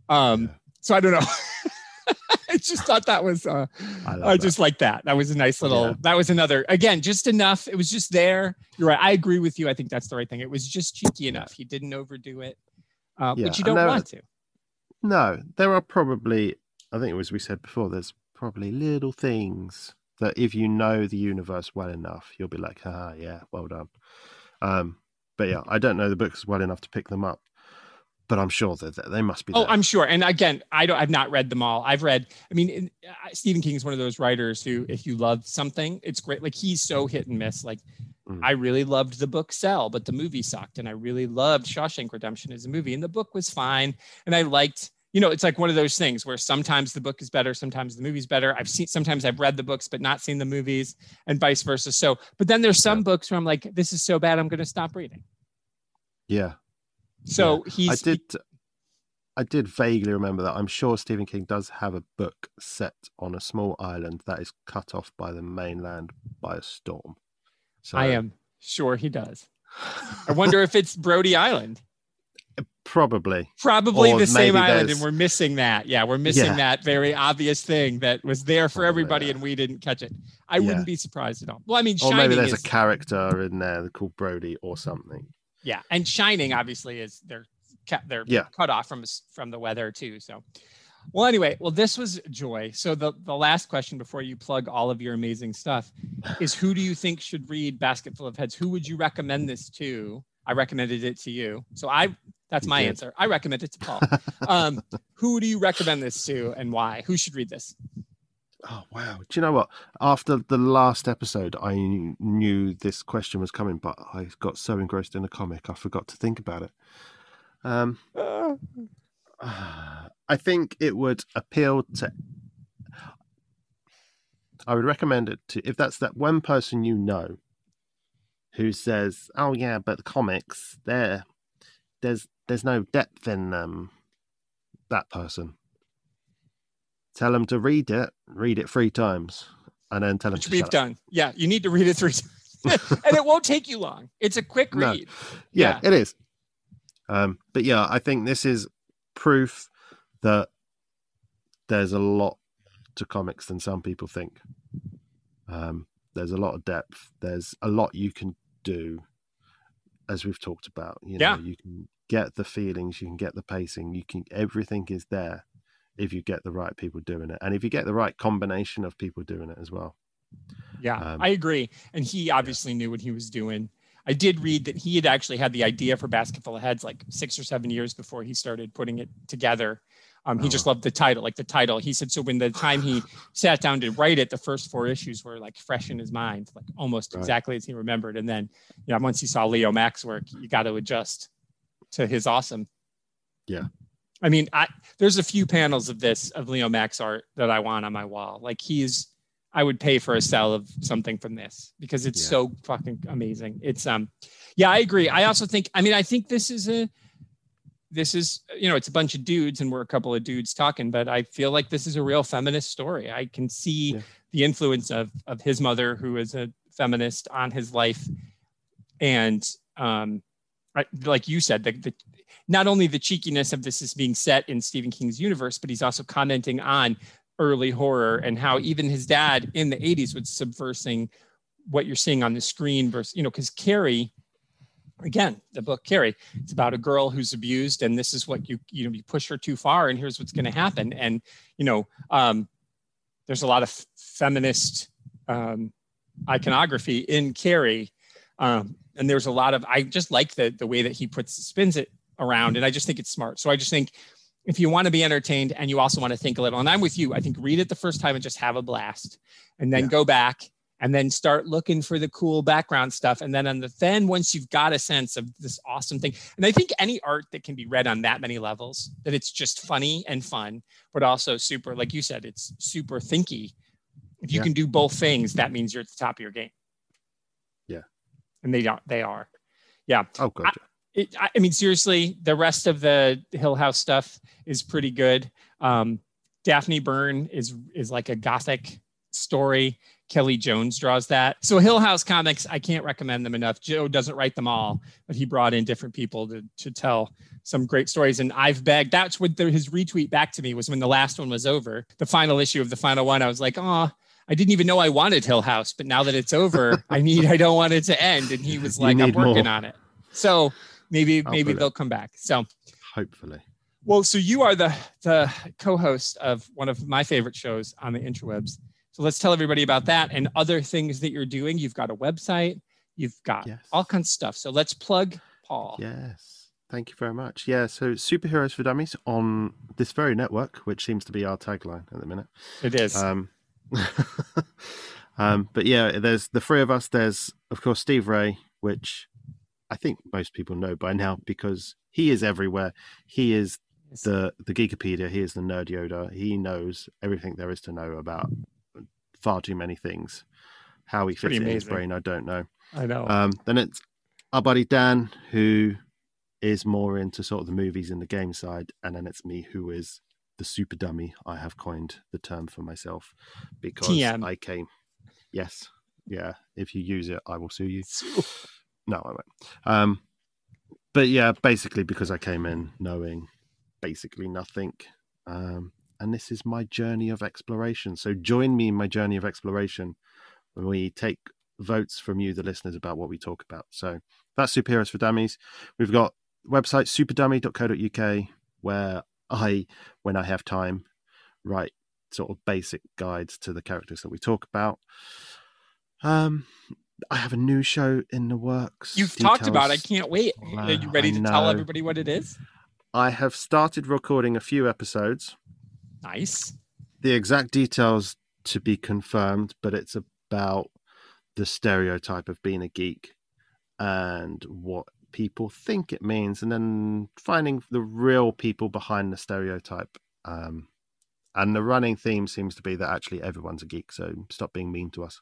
Um, so I don't know. <laughs> I just thought that was uh, I I just like that. That was a nice little. Yeah. That was another. Again, just enough. It was just there. You're right. I agree with you. I think that's the right thing. It was just cheeky enough. He didn't overdo it, uh, Yeah, which you don't know- want to. No, there are probably, I think it was we said before, there's probably little things that if you know the universe well enough, you'll be like, ah, yeah, well done. Um, but yeah, I don't know the books well enough to pick them up, but I'm sure that they must be. Oh. I'm sure. And again, I don't. I've not read them all. I've read. I mean, Stephen King is one of those writers who, if you love something, it's great. Like he's so hit and miss. Like Mm. I really loved the book Cell, but the movie sucked, and I really loved Shawshank Redemption as a movie, and the book was fine, and I liked. You know, it's like one of those things where sometimes the book is better, sometimes the movie's better. I've seen sometimes I've read the books but not seen the movies, and vice versa. So, but then there's some books where I'm like, this is so bad, I'm going to stop reading. yeah, So I he's I did. I did vaguely remember that. I'm sure Stephen King does have a book set on a small island that is cut off by the mainland by a storm. So I am sure he does. I wonder if it's Brody Island. probably. Probably Or the same island, and we're missing that. Yeah, we're missing Yeah. that very obvious thing that was there for Probably, everybody, yeah. and we didn't catch it. I Yeah. wouldn't be surprised at all. Well, I mean, Or Shining maybe there's is a character in there called Brody or something. Yeah, and Shining obviously is they're cut they're Yeah. cut off from from the weather too. So, well, anyway, well, this was joy. So the the last question before you plug all of your amazing stuff is who do you think should read Basketful of Heads? Who would you recommend this to? I recommended it to you, so I that's my answer. I recommend it to Paul. um, who do you recommend this to, and why? Who should read this? Oh wow! Do you know what? After the last episode, I knew this question was coming, but I got so engrossed in the comic, I forgot to think about it. Um, <sighs> I think it would appeal to. I would recommend it to if that's that one person you know who says, "Oh yeah, but the comics there, there's there's no depth in them." That person. Tell them to read it. Read it three times, and then tell them Which to we've shut up. done. Yeah, you need to read it three times, <laughs> and it won't take you long. It's a quick No. read. yeah, it is. Um, but yeah, I think this is proof that there's a lot to comics than some people think. Um, there's a lot of depth. There's a lot you can do, as we've talked about. You know, Yeah. you can get the feelings, you can get the pacing, you can everything is there if you get the right people doing it, and if you get the right combination of people doing it as well. Yeah, Um, I agree. And he obviously knew what he was doing. I did read that he had actually had the idea for Basketful of Heads like six or seven years before he started putting it together. Um, he Oh, just loved the title, like the title. He said so when the time he sat down to write it, the first four issues were like fresh in his mind, like almost Right. exactly as he remembered. And then, you know, once he saw Leomacs's work, you got to adjust to his awesome. Yeah. I mean, I there's a few panels of this of Leomacs's art that I want on my wall. Like he's I would pay for a cell of something from this because it's Yeah. so fucking amazing. It's um yeah, I agree. I also think I mean I think this is a this is you know it's a bunch of dudes and we're a couple of dudes talking but I feel like this is a real feminist story. I can see Yeah. the influence of of his mother who is a feminist on his life and um I, like you said the, the not only the cheekiness of this is being set in Stephen King's universe, but he's also commenting on early horror and how even his dad in the 80s was subversing what you're seeing on the screen versus, you know, because Carrie, again, the book Carrie, it's about a girl who's abused, and this is what you, you know, you push her too far, and here's what's going to happen. And, you know, um, there's a lot of feminist um, iconography in Carrie. Um, and there's a lot of, I just like the, the way that he puts, spins it around. And I just think it's smart. So I just think if you want to be entertained and you also want to think a little, and I'm with you, I think read it the first time and just have a blast and then Yeah. go back and then start looking for the cool background stuff. And then on the, then once you've got a sense of this awesome thing, and I think any art that can be read on that many levels, that it's just funny and fun, but also super, like you said, it's super thinky. If you Yeah. can do both things, that means you're at the top of your game. Yeah. And they are, they are. Yeah. Oh, God. It, I mean, seriously, the rest of the Hill House stuff is pretty good. Um, Daphne Byrne is is like a gothic story. Kelly Jones draws that. So Hill House comics, I can't recommend them enough. Joe doesn't write them all, but he brought in different people to to tell some great stories. And I've begged. That's what the, his retweet back to me was when the last one was over, the final issue of the final one. I was like, oh. I didn't even know I wanted Hill House, but now that it's over, <laughs> I need I don't want it to end. And he was like, I'm need more. working on it. So maybe maybe they'll come back. So Hopefully. well, so you are the the co-host of one of my favorite shows on the interwebs. So let's tell everybody about that and other things that you're doing. You've got a website, you've got Yes. all kinds of stuff. So let's plug Paul. Yes. Thank you very much. Yeah. So, Superheroes for Dummies on this very network, which seems to be our tagline at the minute. It is. Um, <laughs> um, but yeah, there's the three of us. There's, of course, Steve Ray, which I think most people know by now because he is everywhere. He is the the Geekopedia. He is the Nerd Yoda. He knows everything there is to know about far too many things. How he fits it in his brain, I don't know. I know. Um, then it's our buddy Dan, who is more into sort of the movies and the game side, and then it's me, who is the super dummy. I have coined the term for myself because TM. I came. Yes, yeah. If you use it, I will sue you. No, I won't. Um, but yeah, basically because I came in knowing basically nothing. Um, and this is my journey of exploration. So join me in my journey of exploration when we take votes from you, the listeners, about what we talk about. So that's Superheroes for Dummies. We've got website superdummy.co.uk where I, when I have time, write sort of basic guides to the characters that we talk about. Um, I have a new show in the works. You've talked about. it. I can't wait. Wow, Are you ready I to tell everybody what it is? I have started recording a few episodes. Nice. The exact details to be confirmed, but it's about the stereotype of being a geek and what people think it means, and then finding the real people behind the stereotype. Um, and the running theme seems to be that actually everyone's a geek, so stop being mean to us.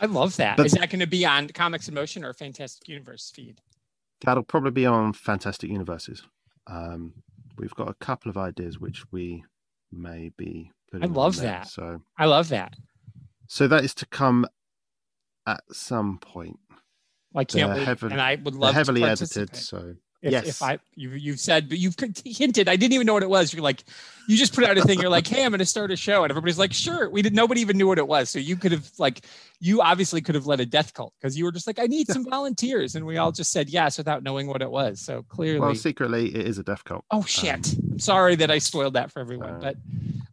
I love that. Is But- that going to be on Comics in Motion or Fantastic Universe feed? That'll probably be on Fantastic Universes. Um, we've got a couple of ideas which we may be putting. on love that. So, I love that. so that is to come at some point. I can't They're wait. heavily- and I would love heavily edited, so If, Yes. if I you you've said, but you've hinted. I didn't even know what it was. You're like, you just put out a thing. You're like, hey, I'm going to start a show, and everybody's like, sure. We did. Nobody even knew what it was. So you could have like, you obviously could have led a death cult because you were just like, I need some volunteers, and we all just said yes without knowing what it was. So clearly, well, secretly it is a death cult. oh shit. I'm sorry that I spoiled that for everyone, so- but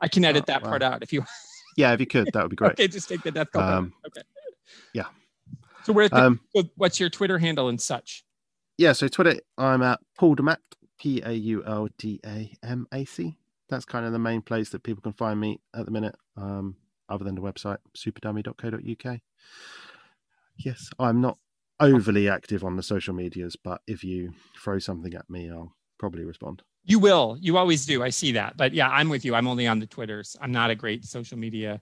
I can edit Oh, that part out if you. Yeah, if you could, that would be <laughs> great. okay, just take the death cult. Um, okay. yeah. So where? Um, what's your Twitter handle and such? Yeah, so Twitter, I'm at Paul Damac, P A U L D A M A C. That's kind of the main place that people can find me at the minute, um, other than the website, superdummy.co.uk. Yes, I'm not overly active on the social medias, but if you throw something at me, I'll probably respond. You will. You always do. I see that. But yeah, I'm with you. I'm only on the Twitters. I'm not a great social media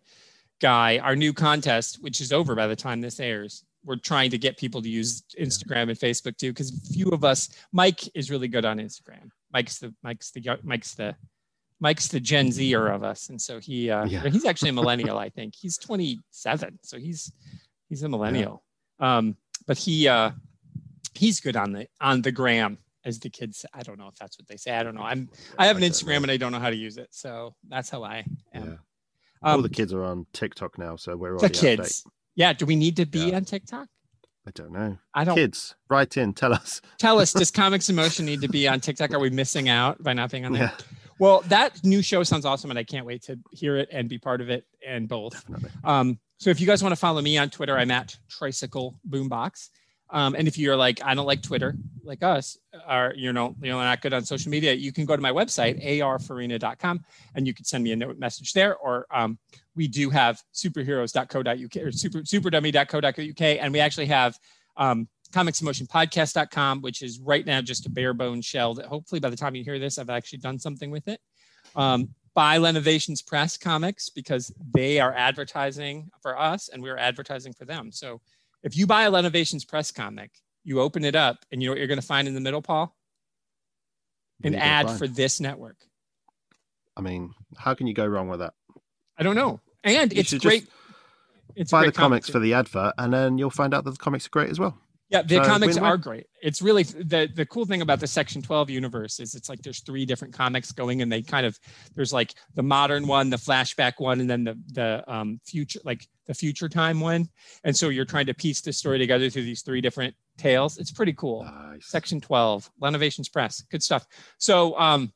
guy. Our new contest, which is over by the time this airs, we're trying to get people to use Instagram and Facebook too, because few of us. Mike is really good on Instagram. Mike's the Mike's the Mike's the Mike's the Gen Zer of us, and so he uh, Yeah. he's actually a millennial. I think he's 27, so he's he's a millennial. Um, but he uh, he's good on the on the gram. as the kids. say. I don't know if that's what they say. I don't know. I'm I have an Instagram and I don't know how to use it, so that's how I am. Yeah. All Um, the kids are on TikTok now, so we're the of date. kids. Yeah. Do we need to be Yeah. on TikTok? I don't know. I don't. Kids, write in, tell us. <laughs> Tell us, does Comics in Motion need to be on TikTok? Are we missing out by not being on there? Yeah, Well, that new show sounds awesome, and I can't wait to hear it and be part of it and both. definitely. Um, so if you guys want to follow me on Twitter, I'm at Tricycle Boombox. Um, and if you're like, I don't like Twitter, like us, or you know, you're not good on social media, you can go to my website, arfarina.com, and you can send me a note message there. Or um, we do have superheroes.co.uk or super, superdummy.co.uk, and we actually have um, comicsinmotionpodcast.com, which is right now just a bare bones shell that hopefully by the time you hear this, I've actually done something with it. Um, buy Lenovations Press comics because they are advertising for us and we're advertising for them. So if you buy a Lenovations Press comic, you open it up and you know what you're going to find in the middle, Paul? An are you gonna ad find? for this network. I mean, how can you go wrong with that? I don't know. And You it's great. It's Buy the comics for the advert, and then you'll find out that the comics are great as well. Yeah, the So, comics win-win. are great. It's really the the cool thing about the Section 12 universe is it's like there's three different comics going and they kind of there's like the modern one, the flashback one, and then the the um future like the future time one. And so you're trying to piece this story together through these three different tales. It's pretty cool. Nice. Section 12, Lenovations Press. Good stuff. So um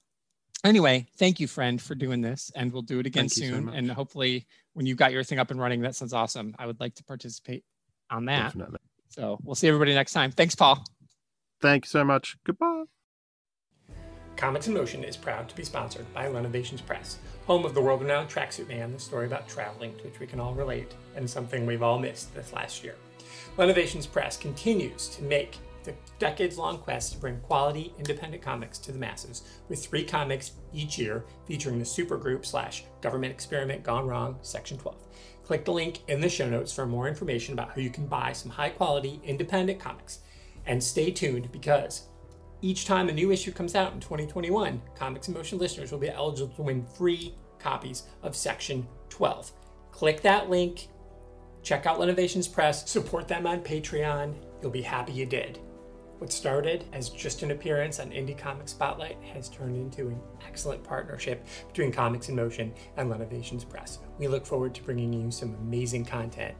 anyway, thank you, friend, for doing this. And we'll do it again Thank you so soon. and hopefully when you've got your thing up and running, that sounds awesome. I would like to participate on that. Definitely. So we'll see everybody next time. Thanks, Paul. Thank you so much. Goodbye. Comics in Motion is proud to be sponsored by Lenovations Press, home of the world-renowned Tracksuit Man, the story about traveling to which we can all relate, and something we've all missed this last year. Lenovations Press continues to make the decades-long quest to bring quality, independent comics to the masses, with three comics each year featuring the supergroup slash government experiment gone wrong, Section 12. Click the link in the show notes for more information about how you can buy some high-quality, independent comics. And stay tuned because each time a new issue comes out in 2021, Comics in Motion listeners will be eligible to win free copies of Section 12. Click that link, check out Lenovations Press, support them on Patreon. You'll be happy you did. What started as just an appearance on Indie Comic Spotlight has turned into an excellent partnership between Comics in Motion and Lenovations Press. We look forward to bringing you some amazing content